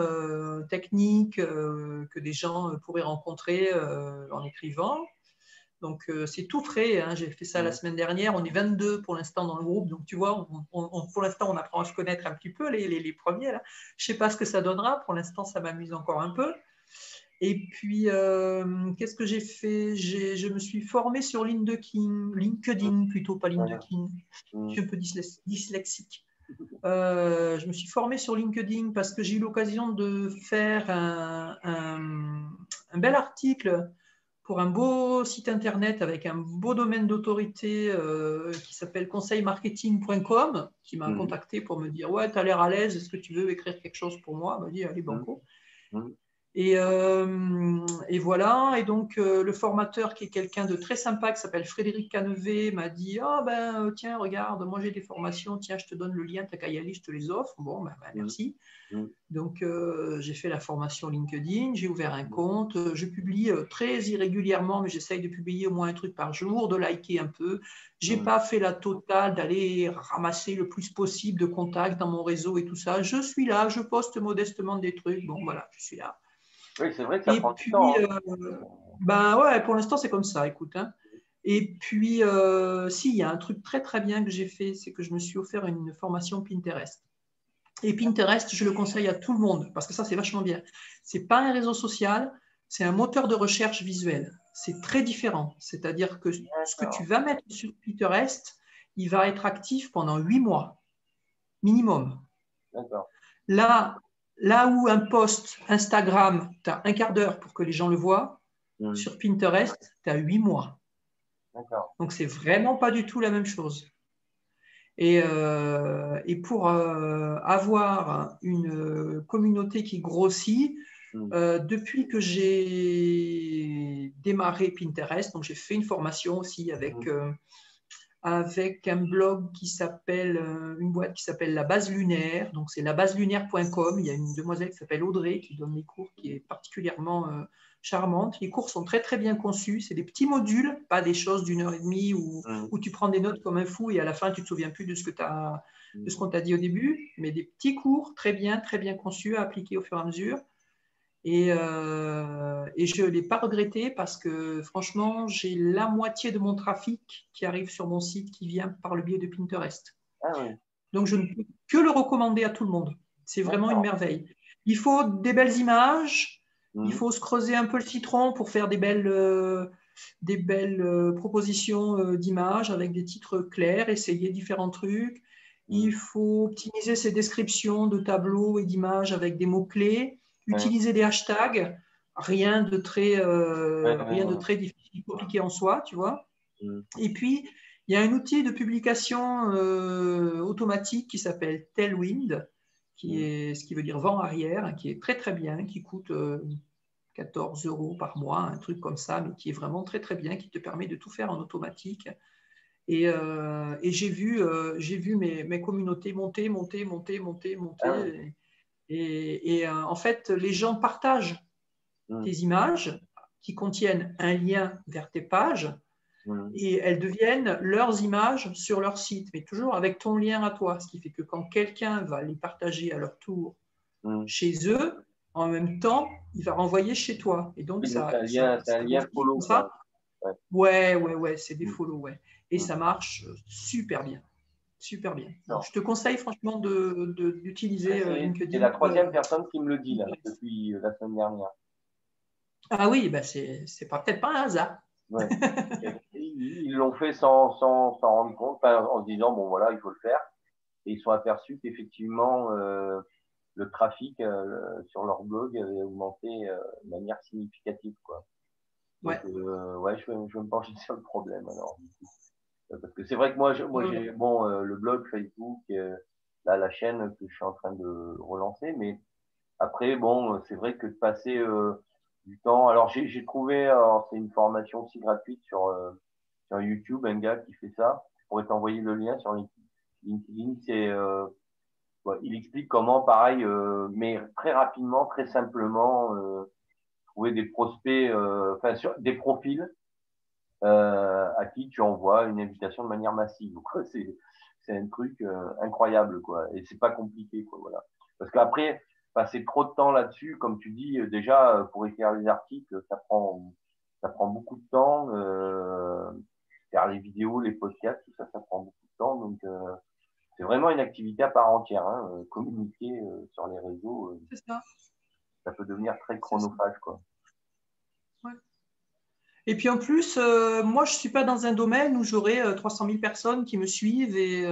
techniques que des gens pourraient rencontrer en écrivant. Donc, c'est tout frais. Hein. J'ai fait ça la semaine dernière. On est 22 pour l'instant dans le groupe. Donc, tu vois, pour l'instant, on apprend à se connaître un petit peu, les, les, premiers. Là. Je ne sais pas ce que ça donnera. Pour l'instant, ça m'amuse encore un peu. Et puis, euh, qu'est-ce que j'ai fait? Je me suis formé sur LinkedIn, LinkedIn plutôt, pas LinkedIn. Je suis un peu dyslexique. Euh, je me suis formé sur LinkedIn parce que j'ai eu l'occasion de faire un, un, bel article pour un beau site internet avec un beau domaine d'autorité euh, qui s'appelle conseilmarketing.com, qui m'a mmh. contacté pour me dire Ouais, tu as l'air à l'aise, est-ce que tu veux écrire quelque chose pour moi? Il m'a dit Allez, banco. Mmh. Et, euh, et, voilà, et donc euh, le formateur qui est quelqu'un de très sympa qui s'appelle Frédéric Canevet m'a dit Ah ben euh, tiens, regarde, moi j'ai des formations, tiens, je te donne le lien, ta qu'à je te les offre. Bon, ben, ben merci. Donc j'ai fait la formation LinkedIn, j'ai ouvert un compte, je publie très irrégulièrement, mais j'essaye de publier au moins un truc par jour, de liker un peu. J'ai n'ai pas fait la totale d'aller ramasser le plus possible de contacts dans mon réseau et tout ça. Je suis là, je poste modestement des trucs. Bon, voilà, je suis là. Oui, c'est vrai que ça prend du temps. Hein. Euh, ben ouais, pour l'instant, c'est comme ça, écoute. Hein. Et puis, euh, si, il y a un truc très très bien que j'ai fait, c'est que je me suis offert une formation Pinterest. Et Pinterest, je le conseille à tout le monde parce que ça, c'est vachement bien. C'est pas un réseau social, c'est un moteur de recherche visuel. C'est très différent. C'est-à-dire que ce que tu vas mettre sur Pinterest, il va être actif pendant huit mois minimum. Là, Là où un post Instagram, tu as un quart d'heure pour que les gens le voient, hmm. sur Pinterest, tu as huit mois. Donc, c'est vraiment pas du tout la même chose. Et, euh, pour euh, avoir une communauté qui grossit, hmm. euh, depuis que j'ai démarré Pinterest, donc j'ai fait une formation aussi avec hmm avec un blog qui s'appelle, euh, une boîte qui s'appelle La Base Lunaire. Donc, c'est labaselunaire.com. Il y a une demoiselle qui s'appelle Audrey qui donne les cours, qui est particulièrement euh, charmante. Les cours sont très, très bien conçus. C'est des petits modules, pas des choses d'une heure et demie où, mmh. où, tu prends des notes comme un fou et à la fin, tu ne te souviens plus de ce que as, de ce qu'on t'a dit au début. Mais des petits cours très bien, très bien conçus à appliquer au fur et à mesure. Et, euh, et, je ne l'ai pas regretté parce que franchement, j'ai la moitié de mon trafic qui arrive sur mon site qui vient par le biais de Pinterest. Ah Donc, je ne peux que le recommander à tout le monde. C'est vraiment une merveille. Il faut des belles images, il mmh. faut se creuser un peu le citron pour faire des belles, euh, des belles euh, propositions d'images avec des titres clairs, essayer différents trucs. Mmh. Il faut optimiser ses descriptions de tableaux et d'images avec des mots-clés utiliser des hashtags, rien de très, euh, rien de très difficile, compliqué en soi, tu vois. Mm. Et puis, il y a un outil de publication euh, automatique qui s'appelle Tailwind, qui mm. est ce qui veut dire vent arrière, qui est très très bien, qui coûte 14 euh, euros par mois, un truc comme ça, mais qui est vraiment très très bien, qui te permet de tout faire en automatique. Et, et j'ai vu, j'ai vu mes, mes, communautés monter, monter, monter, monter, monter. Ah et, euh, en fait, les gens partagent mmh. tes images qui contiennent un lien vers tes pages mmh. et elles deviennent leurs images sur leur site, mais toujours avec ton lien à toi. Ce qui fait que quand quelqu'un va les partager à leur tour mmh. chez eux, en même temps, il va renvoyer chez toi. Et donc, ça. C'est un lien, follow. Ça. Ouais, ouais, ouais, c'est des follow, ouais. Et ça marche super bien. Super bien. je te conseille franchement d'utiliser de, euh, LinkedIn. C'est la troisième personne qui me le dit là, depuis euh, la semaine dernière. Ah oui, bah c'est peut-être pas un hasard. ils l'ont fait sans s'en rendre compte, en se disant bon voilà, il faut le faire. Et ils sont aperçus qu'effectivement, euh, le trafic sur leur blog avait augmenté de manière significative. Quoi. ouais. ouais, je vais, je vais me pencher sur le problème alors. Parce que c'est vrai que moi, moi j'ai bon, euh, le blog, Facebook, euh, là, la chaîne que je suis en train de relancer, mais après, bon, c'est vrai que de passer euh, du temps. Alors, j'ai trouvé, c'est une formation aussi gratuite sur, sur YouTube, un gars qui fait ça. Je pourrais t'envoyer le lien sur LinkedIn. C'est, il explique comment, pareil, mais très rapidement, très simplement, trouver des prospects, enfin, sur des profils euh, à qui tu envoies une invitation de manière massive. C'est, un truc euh, incroyable, quoi. Et c'est pas compliqué, quoi. Voilà. Parce qu'après, passer trop de temps là-dessus, comme tu dis, déjà, pour écrire les articles, ça prend, ça prend beaucoup de temps. Euh, faire les vidéos, les podcasts, tout ça, ça prend beaucoup de temps. Donc, euh, c'est vraiment une activité à part entière. Hein, euh, communiquer euh, sur les réseaux, ça. ça. peut devenir très chronophage. Quoi. Et puis en plus, moi, je ne suis pas dans un domaine où j'aurai 300 000 personnes qui me suivent et,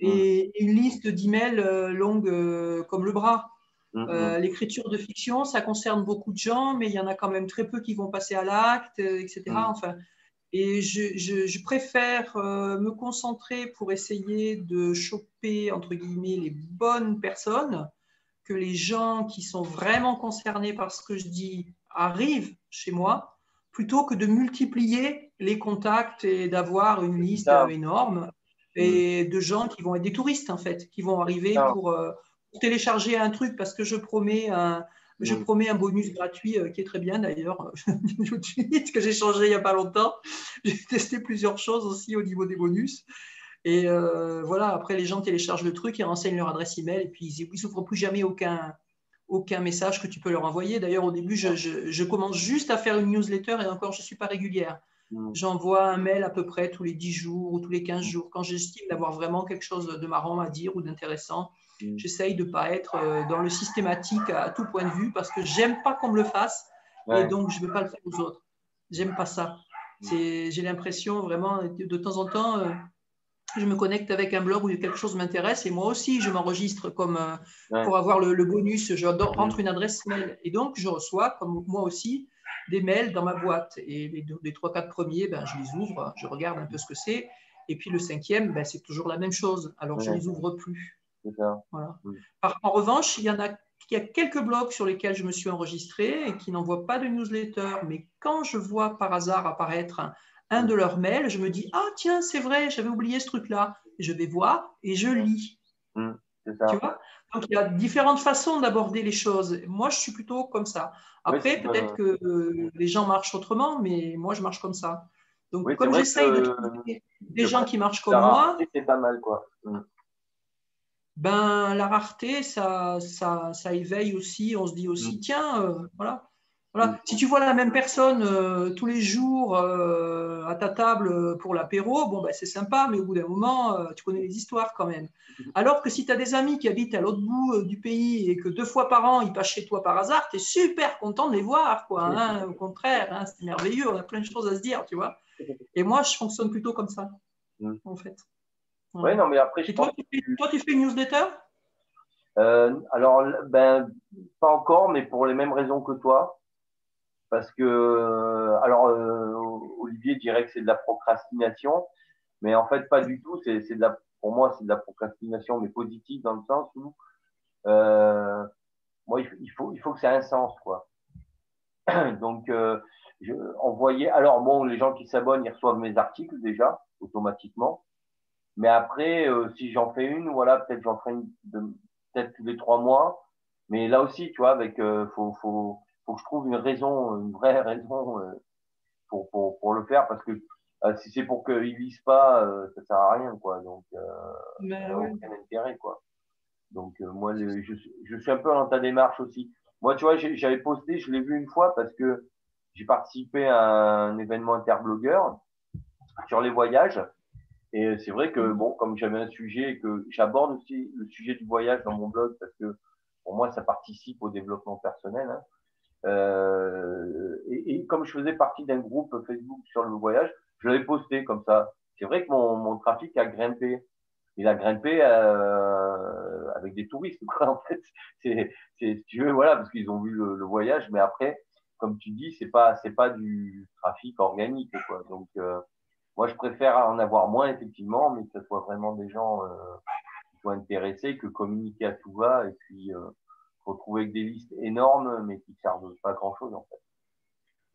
et une liste d'emails longue comme le bras. Mm, mm. L'écriture de fiction, ça concerne beaucoup de gens, mais il y en a quand même très peu qui vont passer à l'acte, etc. Mm. Enfin, et je, préfère euh, me concentrer pour essayer de choper, entre guillemets, les bonnes personnes, que les gens qui sont vraiment concernés par ce que je dis arrivent chez moi, plutôt que de multiplier les contacts et d'avoir une liste énorme et mm. de gens qui vont être des touristes, en fait, qui vont arriver pour, euh, pour télécharger un truc parce que je promets un, je mm. promets un bonus gratuit euh, qui est très bien d'ailleurs, que j'ai changé il n'y a pas longtemps. J'ai testé plusieurs choses aussi au niveau des bonus. Et euh, voilà, après les gens téléchargent le truc, ils renseignent leur adresse email et puis ils ne s'ouvrent plus jamais aucun, aucun message que tu peux leur envoyer. D'ailleurs, au début, je, je, commence juste à faire une newsletter et encore, je ne suis pas régulière. J'envoie un mail à peu près tous les 10 jours ou tous les 15 jours quand j'estime d'avoir vraiment quelque chose de marrant à dire ou d'intéressant. Mm. J'essaye de ne pas être euh, dans le systématique à tout point de vue parce que j'aime pas qu'on me le fasse et donc je ne veux pas le faire aux autres. J'aime pas ça. Mm. J'ai l'impression vraiment, de temps en temps, euh, je me connecte avec un blog où quelque chose m'intéresse et moi aussi, je m'enregistre comme euh, pour avoir le, bonus. Je rentre mm. une adresse mail et donc je reçois, comme moi aussi, des mails dans ma boîte. Et les, trois, quatre premiers, ben, je les ouvre, je regarde un peu ce que c'est. Et puis le cinquième, ben, c'est toujours la même chose. Alors je ne les ouvre plus. En revanche, il y en a, il y a quelques blogs sur lesquels je me suis enregistré et qui n'envoient pas de newsletter, mais quand je vois par hasard apparaître un, de leurs mails, je me dis Ah, tiens, c'est vrai, j'avais oublié ce truc-là. Je vais voir et je lis. Mmh, tu vois? Donc, il y a différentes façons d'aborder les choses. Moi, je suis plutôt comme ça. Après, peut-être que les gens marchent autrement, mais moi, je marche comme ça. Donc, comme j'essaye de trouver des gens qui marchent comme moi. C'est pas mal, quoi. Mmh ben, la rareté, ça, ça, ça, éveille aussi. On se dit aussi, mm. tiens, euh, voilà. Voilà. Mm. Si tu vois la même personne euh, tous les jours euh, à ta table pour l'apéro, bon, ben, c'est sympa, mais au bout d'un moment, tu connais les histoires quand même. Mm. Alors que si tu as des amis qui habitent à l'autre bout du pays et que deux fois par an, ils passent chez toi par hasard, tu es super content de les voir. Quoi, hein. Au contraire, hein, c'est merveilleux, on a plein de choses à se dire, tu vois. Et moi, je fonctionne plutôt comme ça, en fait. Oui, non, mais après, je toi, tu fais, toi, tu fais une newsletter? Euh, Alors, ben, pas encore, mais pour les mêmes raisons que toi. Parce que, euh, alors, euh, Olivier dirait que c'est de la procrastination, mais en fait, pas du tout. C'est, de la, pour moi, c'est de la procrastination, mais positive dans le sens où, moi, il faut, il faut que ça ait un sens, quoi. Donc, je, envoyer. Alors, bon, les gens qui s'abonnent, ils reçoivent mes articles déjà, automatiquement. Mais après, euh, si j'en fais une, voilà, peut-être j'en ferai une peut-être tous les trois mois. Mais là aussi, tu vois, avec euh, faut, faut, faut que je trouve une raison, une vraie raison euh, pour, pour, pour le faire, parce que euh, si c'est pour qu'ils lisent pas, ça sert à rien, quoi. Donc, euh, aucun intérêt, quoi. Donc, moi, je, je suis un peu dans ta démarche aussi. Moi, tu vois, j'avais posté, je l'ai vu une fois parce que j'ai participé à un événement interblogueur sur les voyages. Et c'est vrai que, bon, comme j'avais un sujet et que j'aborde aussi le sujet du voyage dans mon blog parce que pour moi, ça participe au développement personnel. Hein. Euh, et, et, comme je faisais partie d'un groupe Facebook sur le voyage, je l'avais posté comme ça. C'est vrai que mon, mon trafic a grimpé. Il a grimpé euh, avec des touristes, quoi, en fait. C'est, si tu veux, voilà, parce qu'ils ont vu le, le, voyage, mais après, comme tu dis, c'est pas, c'est pas du trafic organique, quoi. Donc, euh, moi, je préfère en avoir moins, effectivement, mais que ce soit vraiment des gens euh, qui soient intéressés, que communiquer à tout va, et puis euh, retrouver avec des listes énormes, mais qui ne servent pas grand-chose, en fait.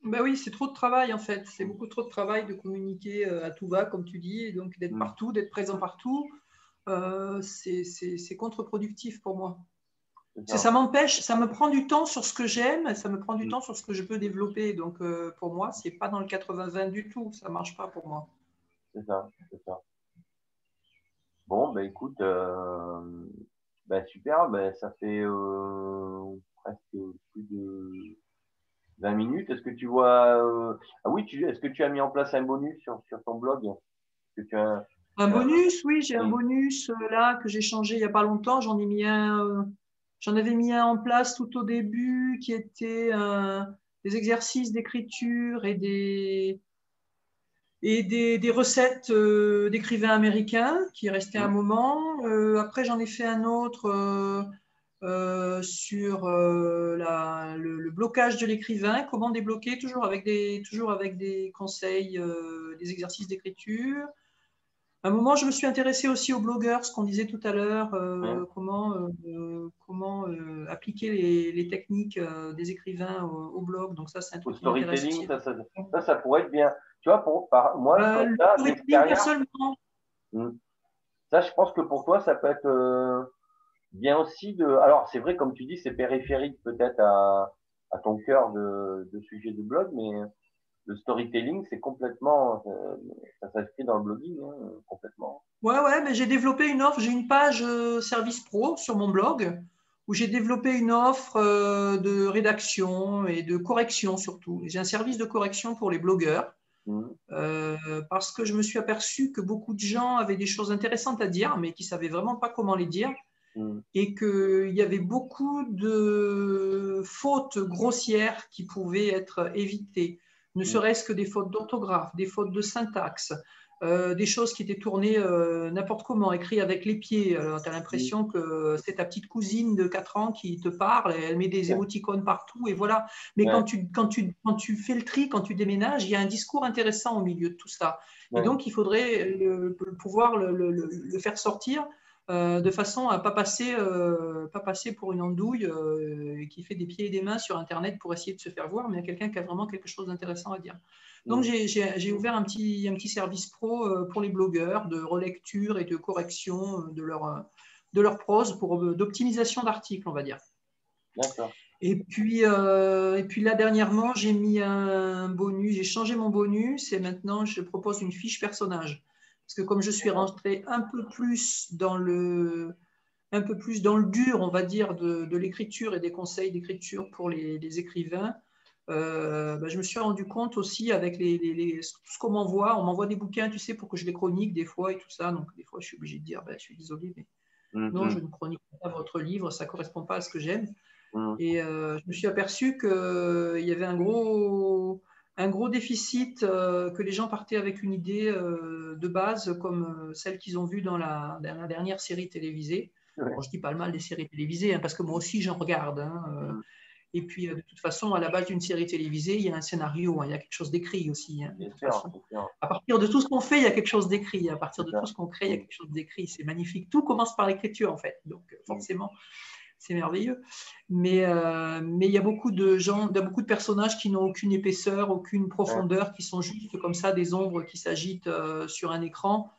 Ben oui, c'est trop de travail en fait. C'est beaucoup trop de travail de communiquer euh, à tout va, comme tu dis, et donc d'être mm. partout, d'être présent partout. Euh, c'est contre-productif pour moi. Ça, ça m'empêche, ça me prend du temps sur ce que j'aime, ça me prend du mm. temps sur ce que je peux développer. Donc, euh, pour moi, c'est pas dans le 80-20 du tout. Ça marche pas pour moi. C'est ça, c'est ça. Bon, ben écoute, euh, Ben, super, ben, ça fait presque plus de 20 minutes. Est-ce que tu vois. Ah oui, tu... est-ce que tu as mis en place un bonus sur, sur ton blog? Que tu as... Un bonus, oui, j'ai un bonus là que j'ai changé il n'y a pas longtemps. J'en ai mis un. J'en avais mis un en place tout au début qui était des exercices d'écriture et des, et des, recettes euh, d'écrivains américains qui restaient un moment. Euh, après, j'en ai fait un autre euh, sur le, blocage de l'écrivain, comment débloquer, toujours avec des, toujours avec des conseils, des exercices d'écriture. À un moment, je me suis intéressée aussi aux blogueurs, ce qu'on disait tout à l'heure, comment, comment appliquer les, techniques des écrivains au, blog. Donc ça, c'est un truc storytelling, ça, ça, ça, pourrait être bien. Tu vois, pour, par, moi, ça, personnellement. Hmm. Ça, je pense que pour toi, ça peut être bien aussi de. Alors, c'est vrai, comme tu dis, c'est périphérique peut-être à, à ton cœur de, de sujet de blog, mais le storytelling, c'est complètement, euh, ça s'inscrit dans le blogging, hein, complètement. Ouais, ouais, mais j'ai développé une offre, j'ai une page euh, service pro sur mon blog où j'ai développé une offre euh, de rédaction et de correction surtout. J'ai un service de correction pour les blogueurs mmh. parce que je me suis aperçu que beaucoup de gens avaient des choses intéressantes à dire, mais qui ne savaient vraiment pas comment les dire. Mmh. Et qu'il y avait beaucoup de fautes grossières qui pouvaient être évitées ne mm. serait-ce que des fautes d'orthographe, des fautes de syntaxe, euh, des choses qui étaient tournées euh, n'importe comment, écrites avec les pieds. tu as l'impression que c'est ta petite cousine de 4 ans qui te parle, elle met des émoticônes partout, et voilà. Mais quand, tu, quand, tu, quand tu fais le tri, quand tu déménages, il y a un discours intéressant au milieu de tout ça. Et donc, il faudrait pouvoir le, faire sortir euh, de façon à ne pas, passer, euh, pas passer pour une andouille euh, qui fait des pieds et des mains sur Internet pour essayer de se faire voir, mais à quelqu'un qui a vraiment quelque chose d'intéressant à dire. Donc mm. j'ai ouvert un petit, un petit service pro pour les blogueurs de relecture et de correction de leur, de leur prose, pour d'optimisation d'articles, on va dire. Et puis, et puis là, dernièrement, j'ai mis un bonus, j'ai changé mon bonus et maintenant je propose une fiche personnage. Parce que comme je suis rentrée un peu plus dans le, un peu plus dans le dur, on va dire, de, l'écriture et des conseils d'écriture pour les, écrivains, euh, bah, je me suis rendu compte aussi avec les, ce qu'on m'envoie. On m'envoie des bouquins, tu sais, pour que je les chronique des fois et tout ça. Donc, des fois, je suis obligée de dire, bah, je suis désolée, mais non, mhm. je ne chronique pas votre livre, ça ne correspond pas à ce que j'aime. Mhm. Et euh, je me suis aperçu qu'il y avait un gros, un gros déficit, euh, que les gens partaient avec une idée euh, de base comme euh, celle qu'ils ont vue dans la, dernière série télévisée. je ne dis pas le mal des séries télévisées, hein, parce que moi aussi j'en regarde. Hein, mm. Et puis, de toute façon, à la base d'une série télévisée, il y a un scénario, hein, il y a quelque chose d'écrit aussi. à partir de tout ce qu'on fait, il y a quelque chose d'écrit. À partir de tout ce qu'on crée, il y a quelque chose d'écrit. C'est magnifique. Tout commence par l'écriture, en fait. Donc, mm. forcément, c'est merveilleux. Mais, euh, mais il y a beaucoup de gens, il y a beaucoup de personnages qui n'ont aucune épaisseur, aucune profondeur, qui sont juste comme ça des ombres qui s'agitent euh, sur un écran.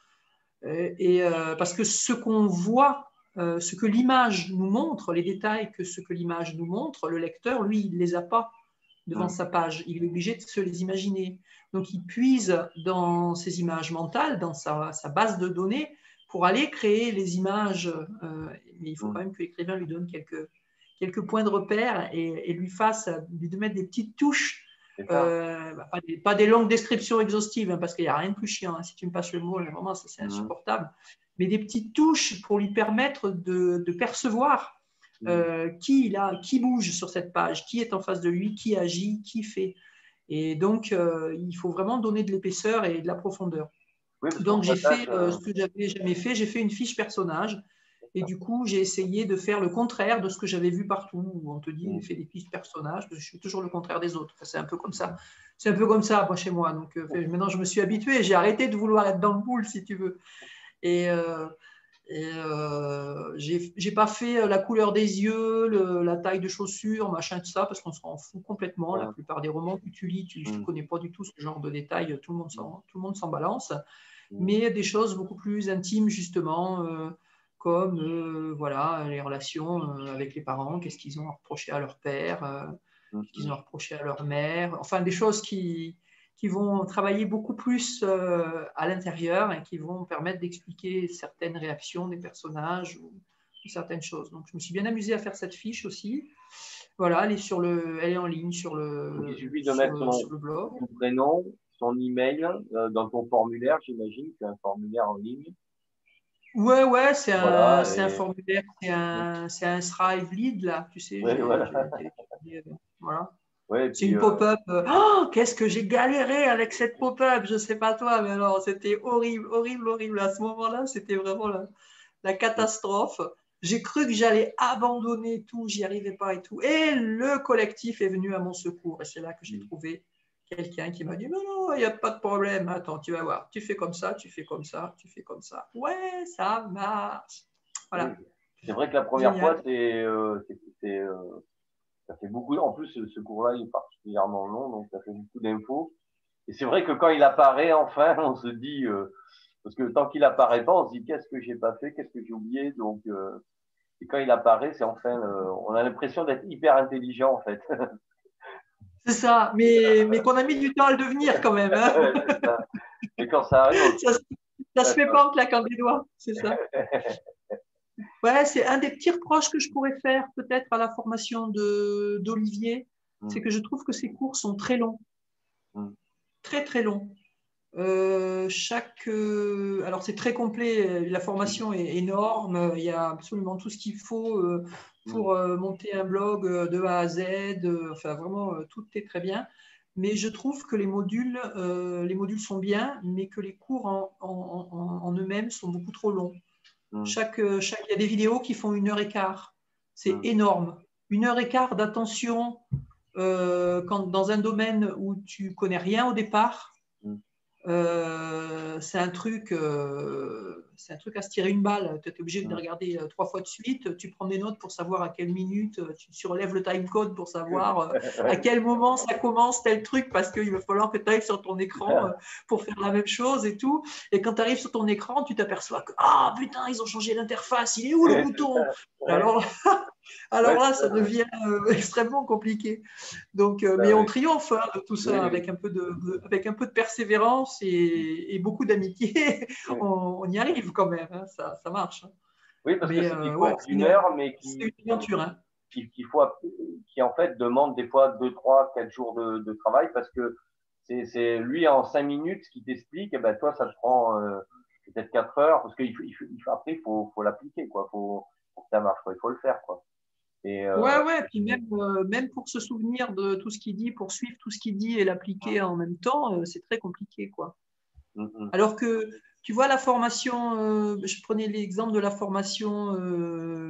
Euh, et parce que ce qu'on voit, ce que l'image nous montre, les détails que ce que l'image nous montre, le lecteur, lui, il ne les a pas devant sa page. Il est obligé de se les imaginer. Donc, il puise dans ses images mentales, dans sa, sa base de données, pour aller créer les images. Euh, mais il faut quand même que l'écrivain lui donne quelques, quelques points de repère et, lui fasse, lui de mettre des petites touches. Euh, bah, pas, des, longues descriptions exhaustives, hein, parce qu'il n'y a rien de plus chiant. Hein. si tu me passes le mot, vraiment, c'est insupportable. Mais des petites touches pour lui permettre de, percevoir mm. euh, qui, il a, qui bouge sur cette page, qui est en face de lui, qui agit, qui fait. Et donc, il faut vraiment donner de l'épaisseur et de la profondeur. Donc j'ai fait euh, ce que j'avais jamais fait, j'ai fait une fiche personnage. Et du coup, j'ai essayé de faire le contraire de ce que j'avais vu partout, où on te dit, mm. fais des fiches personnages. Je suis toujours le contraire des autres. c'est un peu comme ça. C'est un peu comme ça, moi, chez moi. Donc euh, maintenant, je me suis habitué. J'ai arrêté de vouloir être dans le moule, si tu veux. Et, euh, et euh, j'ai pas fait la couleur des yeux, la taille de chaussures, machin, tout ça, parce qu'on s'en fout complètement. La plupart des romans que tu lis, tu ne mm. connais pas du tout ce genre de détails. Tout le monde s'en balance. Mm. mais des choses beaucoup plus intimes justement, euh, comme euh, voilà, les relations euh, avec les parents, qu'est-ce qu'ils ont reproché à leur père, qu'est-ce qu'ils ont reproché à leur mère, enfin des choses qui, qui vont travailler beaucoup plus à l'intérieur et qui vont permettre d'expliquer certaines réactions des personnages ou certaines choses. Donc, je me suis bien amusée à faire cette fiche aussi. Voilà, elle est, sur le, elle est en ligne sur le, il suffit de mettre son, blog. Son prénom, son email euh, dans ton formulaire, j'imagine, c'est un formulaire en ligne. Ouais, ouais, c'est un, un, formulaire, c'est un, un Strive lead, là, tu sais. voilà. C'est une euh, pop-up. Oh, qu'est-ce que j'ai galéré avec cette pop-up, je sais pas toi, mais alors c'était horrible, horrible, horrible. À ce moment-là, c'était vraiment la, la catastrophe. J'ai cru que j'allais abandonner tout, j'y arrivais pas et tout. Et le collectif est venu à mon secours. Et c'est là que j'ai mm. trouvé quelqu'un qui m'a dit Non, non, il n'y a pas de problème. Attends, tu vas voir. Tu fais comme ça, tu fais comme ça, tu fais comme ça. Ouais, ça marche. Voilà. C'est vrai que la première fois, c'est, euh, euh, ça fait beaucoup. En plus, ce cours-là est particulièrement long, donc ça fait beaucoup d'infos. Et c'est vrai que quand il apparaît, enfin, on se dit. Euh, parce que tant qu'il apparaît pas, on se dit qu'est-ce que j'ai pas fait, qu'est-ce que j'ai oublié. Donc, et quand il apparaît, c'est enfin, euh, on a l'impression d'être hyper intelligent en fait. C'est ça, mais, mais qu'on a mis du temps à le devenir quand même. Hein. et quand ça arrive, ça, ça se fait pas en claquant des doigts, c'est ça. Ouais, c'est un des petits reproches que je pourrais faire peut-être à la formation d'Olivier, mm. c'est que je trouve que ses cours sont très longs, mm. très très longs. Euh, chaque, euh, alors c'est très complet, la formation est énorme, il y a absolument tout ce qu'il faut euh, pour monter un blog de A à Z, enfin vraiment tout est très bien. Mais je trouve que les modules, les modules sont bien, mais que les cours en, en, eux-mêmes sont beaucoup trop longs. Mm. Chaque, chaque, il y a des vidéos qui font une heure et quart, c'est mm. énorme. Une heure et quart d'attention quand dans un domaine où tu connais rien au départ euh, c'est un truc, euh, c'est un truc à se tirer une balle. Tu es obligé de regarder euh, trois fois de suite. Tu prends des notes pour savoir à quelle minute. Tu surlèves le time code pour savoir à quel moment ça commence tel truc parce qu'il va falloir que tu ailles sur ton écran pour faire la même chose et tout. Et quand tu arrives sur ton écran, tu t'aperçois que ah putain, ils ont changé l'interface. Il est où le bouton? Alors alors là, ça devient euh, extrêmement compliqué. Donc, euh, bah mais on triomphe hein, de tout ça avec, Un peu de, avec un peu de persévérance et, beaucoup d'amitié. on, y arrive quand même, hein, ça, ça, marche. Hein. Oui, parce que c'est euh, une heure, mais qui, une aventure, qui, qui, faut, qui, en fait demande des fois 2, 3, 4 jours de, travail parce que c'est lui en 5 minutes qui t'explique, et ben toi ça te prend peut-être 4 heures parce qu'après il, faut, il faut, faut l'appliquer, quoi. Faut, pour que ça marche, quoi. il faut le faire. Quoi. Et euh... Ouais, ouais, puis même, euh, même pour se souvenir de tout ce qu'il dit, pour suivre tout ce qu'il dit et l'appliquer en même temps, euh, c'est très compliqué. quoi. Mm-hmm. Alors que, tu vois, la formation, je prenais l'exemple de la formation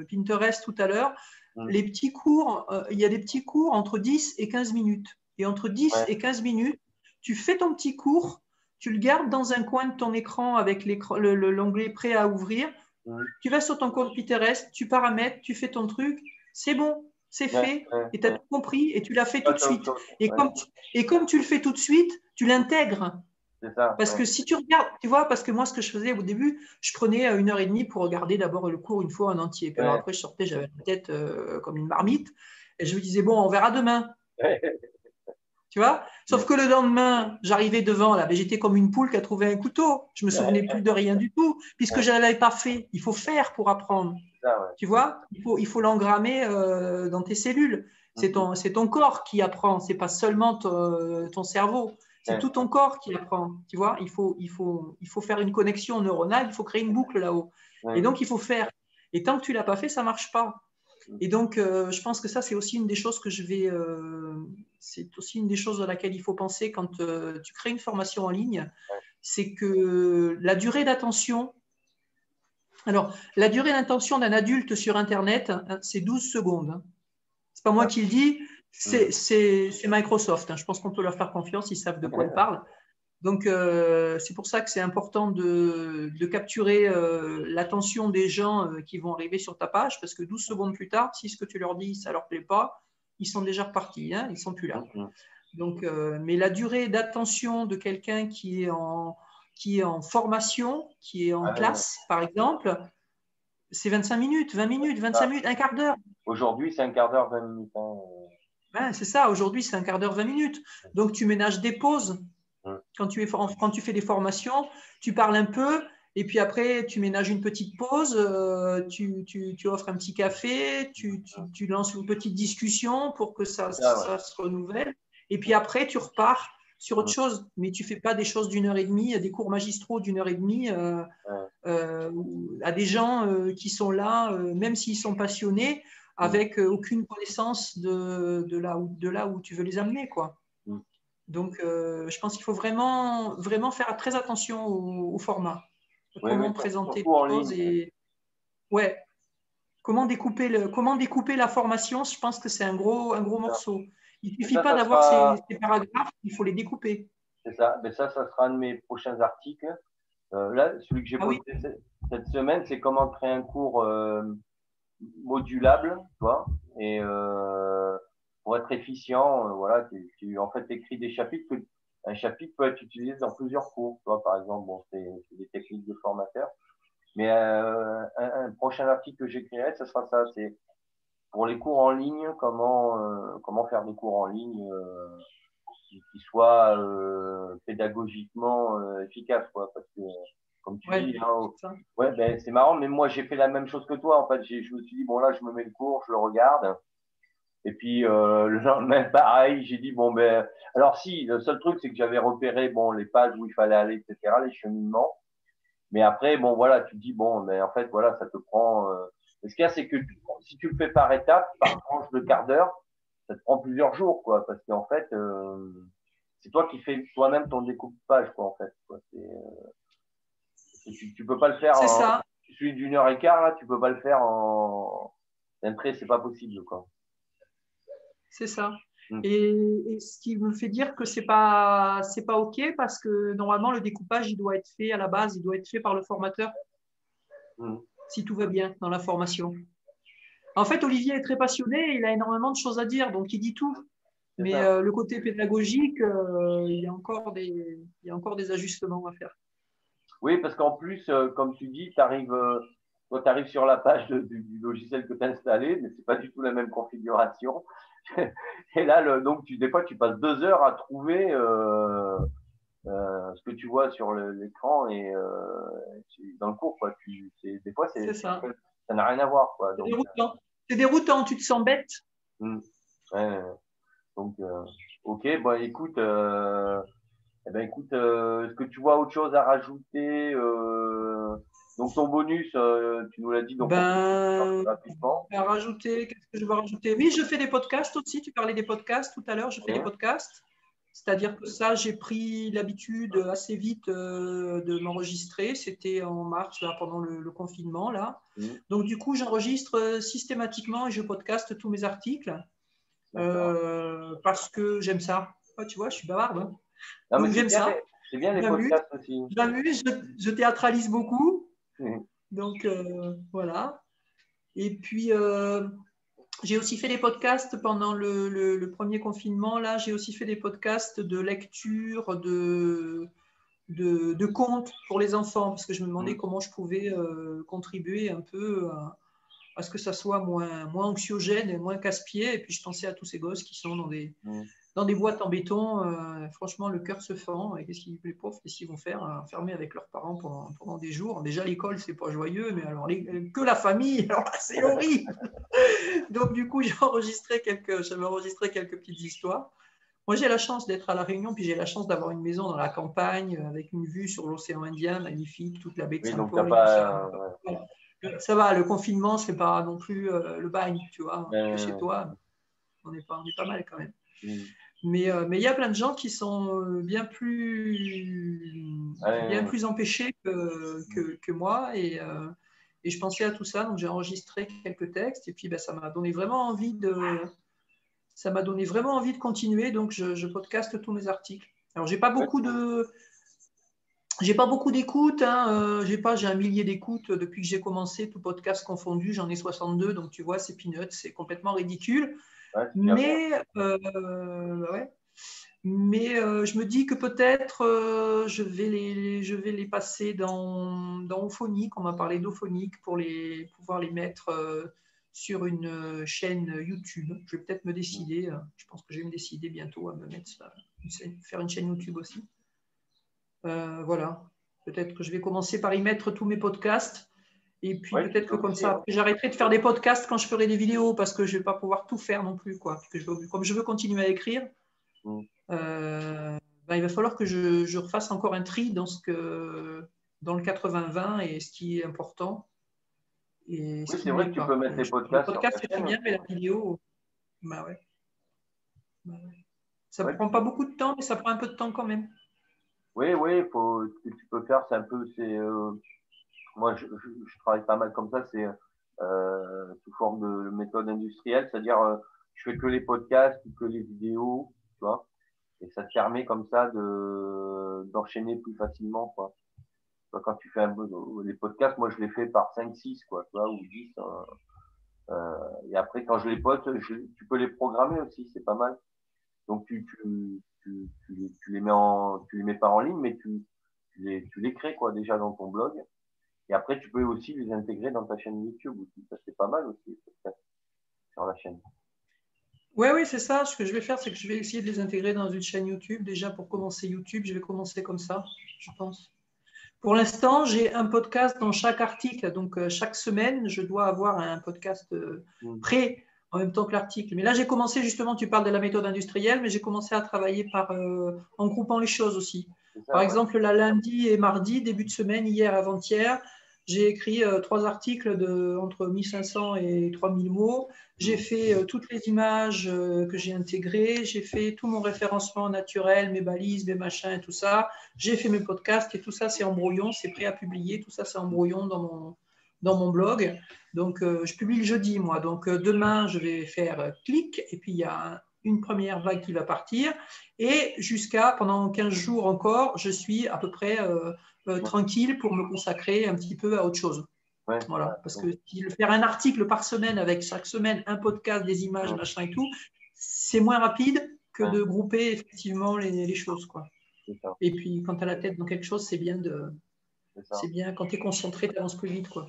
Pinterest tout à l'heure, mm. les petits cours, il y a des petits cours entre 10 et 15 minutes. Et entre 10 et 15 minutes, tu fais ton petit cours, tu le gardes dans un coin de ton écran avec l'onglet prêt à ouvrir. Mm. Tu vas sur ton compte Pinterest, tu paramètres, tu fais ton truc, c'est bon, c'est fait, et tu as tout compris, et tu l'as fait tout de suite. Et comme, tu, et comme tu le fais tout de suite, tu l'intègres. Parce que si tu regardes, tu vois, parce que moi, ce que je faisais au début, je prenais euh, une heure et demie pour regarder d'abord le cours une fois en entier. Puis après, je sortais, j'avais la tête euh, comme une marmite. Et je me disais, bon, on verra demain. Tu vois? Sauf que le lendemain, j'arrivais devant, là, j'étais comme une poule qui a trouvé un couteau. Je me souvenais plus de rien du tout, puisque je ne l'avais pas fait. Il faut faire pour apprendre. Tu vois Il faut il faut l'engrammer euh, dans tes cellules. C'est ton, mhm. ton corps qui apprend, c'est pas seulement ton, cerveau. C'est tout ton corps qui apprend. Tu vois il faut, il, faut, il faut faire une connexion neuronale, il faut créer une boucle là-haut. Et donc, il faut faire. Et tant que tu l'as pas fait, ça marche pas. Et donc, euh, je pense que ça, c'est aussi une des choses que je vais. Euh, c'est aussi une des choses à laquelle il faut penser quand euh, tu crées une formation en ligne. C'est que la durée d'attention. Alors, la durée d'attention d'un adulte sur Internet, hein, c'est 12 secondes. Hein. C'est pas moi qui le dis, c'est Microsoft. Hein. Je pense qu'on peut leur faire confiance, ils savent de quoi ils parlent. Donc, euh, c'est pour ça que c'est important de, capturer euh, l'attention des gens euh, qui vont arriver sur ta page, parce que 12 secondes plus tard, si ce que tu leur dis, ça ne leur plaît pas, ils sont déjà repartis, hein, ils ne sont plus là. Donc, mais la durée d'attention de quelqu'un qui, est en, qui est en formation, qui est en ah classe, par exemple, c'est 25 minutes, 20 minutes, 25 ah. minutes, un quart d'heure. Aujourd'hui, c'est un quart d'heure, 20 minutes. Hein. Ben, c'est ça, aujourd'hui, c'est un quart d'heure, 20 minutes. Donc, tu ménages des pauses quand tu, es, quand tu fais des formations, tu parles un peu Et puis après, tu ménages une petite pause, euh, tu, tu, offres un petit café, tu, tu, lances une petite discussion pour que ça, ah ça, se renouvelle. Et puis après, tu repars sur autre chose. Mais tu fais pas des choses d'une heure et demie, des cours magistraux d'une heure et demie euh, euh, à des gens qui sont là, même s'ils sont passionnés, avec aucune connaissance de, de, là où, de là où tu veux les amener. quoi. Mm. Donc, je pense qu'il faut vraiment, vraiment faire très attention au format comment présenter les choses et ouais, comment découper le, comment découper la formation. Je pense que c'est un gros, un gros morceau. Il ne suffit pas d'avoir ces, paragraphes, il faut les découper. C'est ça. Mais ça, ça sera un de mes prochains articles. Euh, là, celui que j'ai ah posté cette semaine, c'est comment créer un cours euh, modulable, tu vois, et euh, pour être efficient, voilà, tu, en fait écris des chapitres que un chapitre peut être utilisé dans plusieurs cours. Tu vois, par exemple, bon, c'est des techniques de formateur. Mais un, prochain article que j'écrirai, ce sera ça. C'est pour les cours en ligne, comment euh, comment faire des cours en ligne euh, qui, soient euh, pédagogiquement euh, efficaces, quoi. Parce que comme tu dis, hein, ouais, ben, c'est marrant. Mais moi, j'ai fait la même chose que toi. En fait, je me suis dit bon là, je me mets le cours, je le regarde. Et puis euh, le lendemain, pareil, j'ai dit bon ben, alors si, le seul truc c'est que j'avais repéré bon les pages où il fallait aller, etc., les cheminements. Mais après, bon voilà, tu te dis bon, mais en fait voilà, ça te prend. Ce qu'il y a, c'est que si tu le fais par étapes, par tranche de quart d'heure, ça te prend plusieurs jours, quoi, parce qu'en fait, euh, c'est toi qui fais toi-même ton découpage, quoi, en fait. Quoi. Euh... Tu, tu peux pas le faire. C'est ça. Celui d'une heure et quart, là, tu peux pas le faire en d'un trait, c'est pas possible, quoi. C'est ça. Mm. Et, ce qui me fait dire que c'est pas c'est pas ok parce que normalement le découpage il doit être fait à la base, il doit être fait par le formateur. Mm. Si tout va bien dans la formation. En fait, Olivier est très passionné, il a énormément de choses à dire, donc il dit tout. Mais euh, le côté pédagogique, euh, il, y a encore des, il y a encore des ajustements à faire. Oui, parce qu'en plus, euh, comme tu dis, tu arrives, tu arrives sur la page du, logiciel que tu as installé, mais ce n'est pas du tout la même configuration. et là, le, donc, tu, des fois, tu passes deux heures à trouver ce que tu vois sur l'écran et euh, dans le cours. Quoi. Tu, des fois, c'est, ça. n'a rien à voir. Quoi. C'est déroutant. C'est déroutant, tu te sens bête. Mmh. Ouais, donc, euh, ok, bon, écoute, euh, eh ben, écoute est-ce que tu vois autre chose à rajouter donc ton bonus, euh, tu nous l'as dit donc ben, rapidement. rajouter, qu'est-ce que je vais rajouter? Oui, je fais des podcasts aussi. Tu parlais des podcasts tout à l'heure. Je fais des podcasts. C'est-à-dire que ça, j'ai pris l'habitude assez vite euh, de m'enregistrer. C'était en mars, là, pendant le, confinement. Là. Mmh. Donc, du coup, j'enregistre systématiquement et je podcaste tous mes articles euh, parce que j'aime ça. tu vois, je suis bavarde. Hein. j'aime ça. C'est bien les podcasts aussi. J'amuse, je, je, théâtralise beaucoup. Donc euh, voilà. Et puis euh, j'ai aussi fait des podcasts pendant le, premier confinement. Là, j'ai aussi fait des podcasts de lecture, de, de, contes pour les enfants, parce que je me demandais mm. comment je pouvais euh, contribuer un peu à, ce que ça soit moins, moins anxiogène et moins casse-pied. Et puis je pensais à tous ces gosses qui sont dans des, mm dans des boîtes en béton, euh, franchement, le cœur se fend. Et qu'est-ce qu'ils, les pauvres, qu'est-ce qu'ils vont faire? Enfermés avec leurs parents pendant, pendant des jours. Déjà, l'école, c'est pas joyeux, mais alors que la famille, alors c'est horrible. Donc, du coup, j'ai enregistré quelques, j'avais enregistré quelques petites histoires. Moi, j'ai la chance d'être à La Réunion, puis j'ai la chance d'avoir une maison dans la campagne avec une vue sur l'océan Indien magnifique, toute la baie de Saint-Paul. Ça. ça. va, le confinement, c'est pas non plus euh, le bagne, tu vois, chez toi. On est, pas, on est pas mal quand même. Mm. Euh, mais il y a plein de gens qui sont euh, bien plus, bien plus empêchés que, que, moi. Et, euh, et, je pensais à tout ça, donc j'ai enregistré quelques textes. Et puis ben, ça m'a donné vraiment envie de. Ça m'a donné vraiment envie de continuer, donc je, je podcaste tous mes articles. Alors j'ai pas beaucoup de, j'ai pas beaucoup d'écoutes, hein, j'ai pas, j'ai un millier d'écoutes depuis que j'ai commencé, tout podcast confondu, j'en ai 62, donc tu vois, c'est peanuts, c'est complètement ridicule mais euh, ouais. mais euh, je me dis que peut-être euh, je, vais les, je vais les passer dans, dans Ophonique. On m'a parlé d'Ophonique pour les, pouvoir les mettre sur une chaîne YouTube. Je vais peut-être me décider. Je pense que je vais me décider bientôt à me mettre faire une chaîne YouTube aussi. voilà. Peut-être que je vais commencer par y mettre tous mes podcasts. Et puis peut-être que comme ça, j'arrêterai de faire des podcasts quand je ferai des vidéos parce que je ne vais pas pouvoir tout faire non plus. Quoi. comme je veux continuer à écrire, mm. euh, ben, il va falloir que je, refasse encore un tri dans, ce que, dans le 80-20 et ce qui est important. oui, c'est vrai que tu peux mettre des podcasts. Le podcast, c'est très bien, mais la vidéo, bah ouais. Bah ça ne prend pas beaucoup de temps, mais ça prend un peu de temps quand même. Oui, oui, faut, ce que tu peux faire, c'est un peu, c'est, euh, moi, je, je, travaille pas mal comme ça, c'est euh, sous forme de méthode industrielle, c'est-à-dire euh, je fais que les podcasts que les vidéos, tu vois, et ça te permet comme ça de d'enchaîner plus facilement, quoi. Quand tu fais un les podcasts, moi je les fais par 5, 6, quoi, tu vois, ou 10. Hein. Euh, et après, quand je les poste, tu peux les programmer aussi, c'est pas mal. Donc tu, tu, tu, tu, les mets en, tu les mets pas en ligne, mais tu, tu les, tu les crées quoi déjà dans ton blog. Et après, tu peux aussi les intégrer dans ta chaîne YouTube aussi. Ça, c'est pas mal aussi, sur la chaîne. Oui, oui, c'est ça. Ce que je vais faire, c'est que je vais essayer de les intégrer dans une chaîne YouTube. Déjà, pour commencer YouTube, je vais commencer comme ça, je pense. Pour l'instant, j'ai un podcast dans chaque article. Donc, euh, chaque semaine, je dois avoir un podcast euh, mm. prêt en même temps que l'article. Mais là, j'ai commencé justement, tu parles de la méthode industrielle, mais j'ai commencé à travailler par, euh, en groupant les choses aussi. Par exemple, la lundi et mardi, début de semaine, hier, avant-hier, j'ai écrit euh, trois articles de entre 1500 et 3000 mots. J'ai fait euh, toutes les images euh, que j'ai intégrées. J'ai fait tout mon référencement naturel, mes balises, mes machins et tout ça. J'ai fait mes podcasts et tout ça, c'est en brouillon, c'est prêt à publier. Tout ça, c'est en brouillon dans mon, dans mon blog. Donc, je publie le jeudi, moi. Donc, demain, je vais faire clic et puis il y a une première vague qui va partir. Et jusqu'à pendant 15 jours encore, je suis à peu près euh, euh, tranquille pour me consacrer un petit peu à autre chose. voilà, parce que faire un article par semaine avec chaque semaine un podcast, des images, machin et tout, c'est moins rapide que de grouper effectivement les, choses. Quoi. Et puis quand tu as la tête dans quelque chose, c'est bien de. C'est bien quand tu es concentré, tu avances plus vite. Quoi.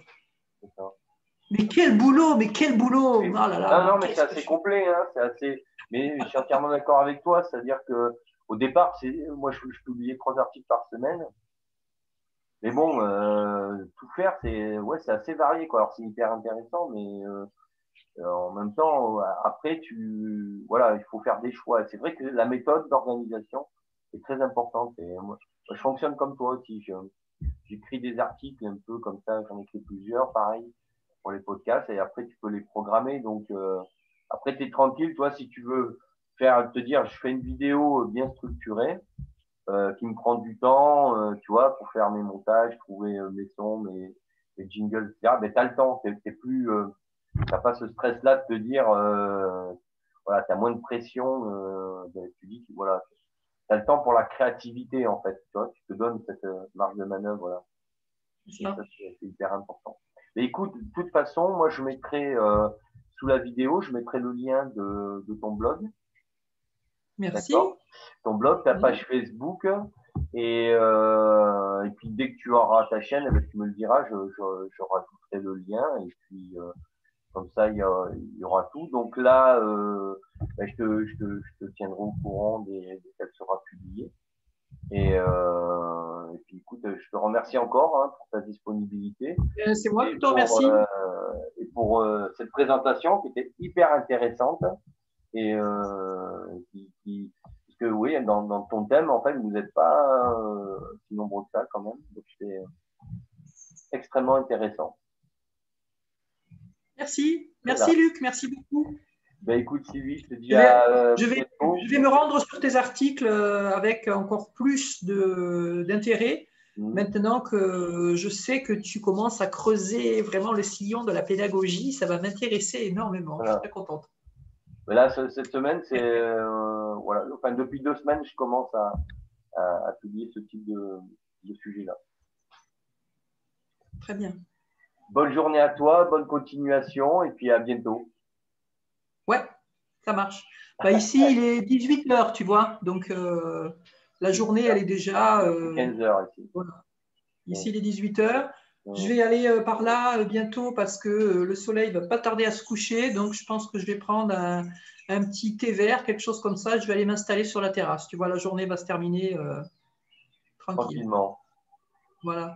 Mais quel boulot, mais quel boulot oh là là, Non, non, mais c'est assez complet, hein, c'est assez. Mais je suis entièrement d'accord avec toi, c'est-à-dire que au départ, c'est moi je, je, publiais trois articles par semaine. Mais bon, euh, tout faire, c'est ouais, c'est assez varié quoi. Alors c'est hyper intéressant, mais euh, en même temps, après tu voilà, il faut faire des choix. C'est vrai que la méthode d'organisation est très importante. Et moi, je fonctionne comme toi aussi. J'écris des articles un peu comme ça, j'en écris plusieurs, pareil pour les podcasts et après tu peux les programmer. Donc euh, après tu es tranquille, toi si tu veux faire te dire je fais une vidéo bien structurée euh, qui me prend du temps, euh, tu vois, pour faire mes montages, trouver mes sons, mes, mes jingles, etc. Mais tu as le temps, t'es plus t'as pas ce stress là de te dire voilà, tu as moins de pression, tu dis voilà, tu as le temps pour la créativité en fait, tu vois, tu te donnes cette marge de manœuvre voilà. C'est hyper important. Mais écoute, de toute façon, moi, je mettrai euh, sous la vidéo, je mettrai le lien de, de ton blog. Merci. Ton blog, ta page Facebook. Et, euh, et puis, dès que tu auras ta chaîne, eh ben, tu me le diras, je, je, je rajouterai le lien. Et puis, euh, comme ça, il y, a, il y, aura tout. Donc là, euh, ben, je, te, je, te, je, te, tiendrai au courant dès qu'elle sera publiée. Et, euh, et, puis écoute, je te remercie encore hein, pour ta disponibilité. Euh, c'est moi qui te remercie. Euh, et pour euh, cette présentation qui était hyper intéressante. Et euh, qui, qui, parce que oui, dans, dans, ton thème, en fait, vous n'êtes pas si nombreux que ça quand même. Donc c'est extrêmement intéressant. Merci. Merci Luc, merci beaucoup. Ben écoute, Sylvie, je te dis je vais, je, vais, je vais, me rendre sur tes articles euh, avec encore plus d'intérêt. Mmh. Maintenant que je sais que tu commences à creuser vraiment le sillon de la pédagogie, ça va m'intéresser énormément. Je suis très contente. Mais là, cette semaine, c'est euh, voilà, enfin depuis deux semaines, je commence à, à, à publier ce type de, de sujet-là. Très bien. Bonne journée à toi, bonne continuation et puis à bientôt. Ouais, ça marche. Bah, ici, il est 18 heures, tu vois. Donc, euh, la journée, elle est déjà. 15 euh, heures ici. Ici, il est 18 heures. Je vais aller euh, par là bientôt parce que le soleil va pas tarder à se coucher. Donc, je pense que je vais prendre un, petit thé vert, quelque chose comme ça. Je vais aller m'installer sur la terrasse. Tu vois, la journée va se terminer tranquillement. Voilà.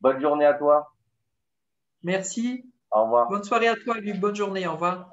Bonne journée à toi. Merci. Au revoir. Bonne soirée à toi, Luc. Bonne journée. Au revoir.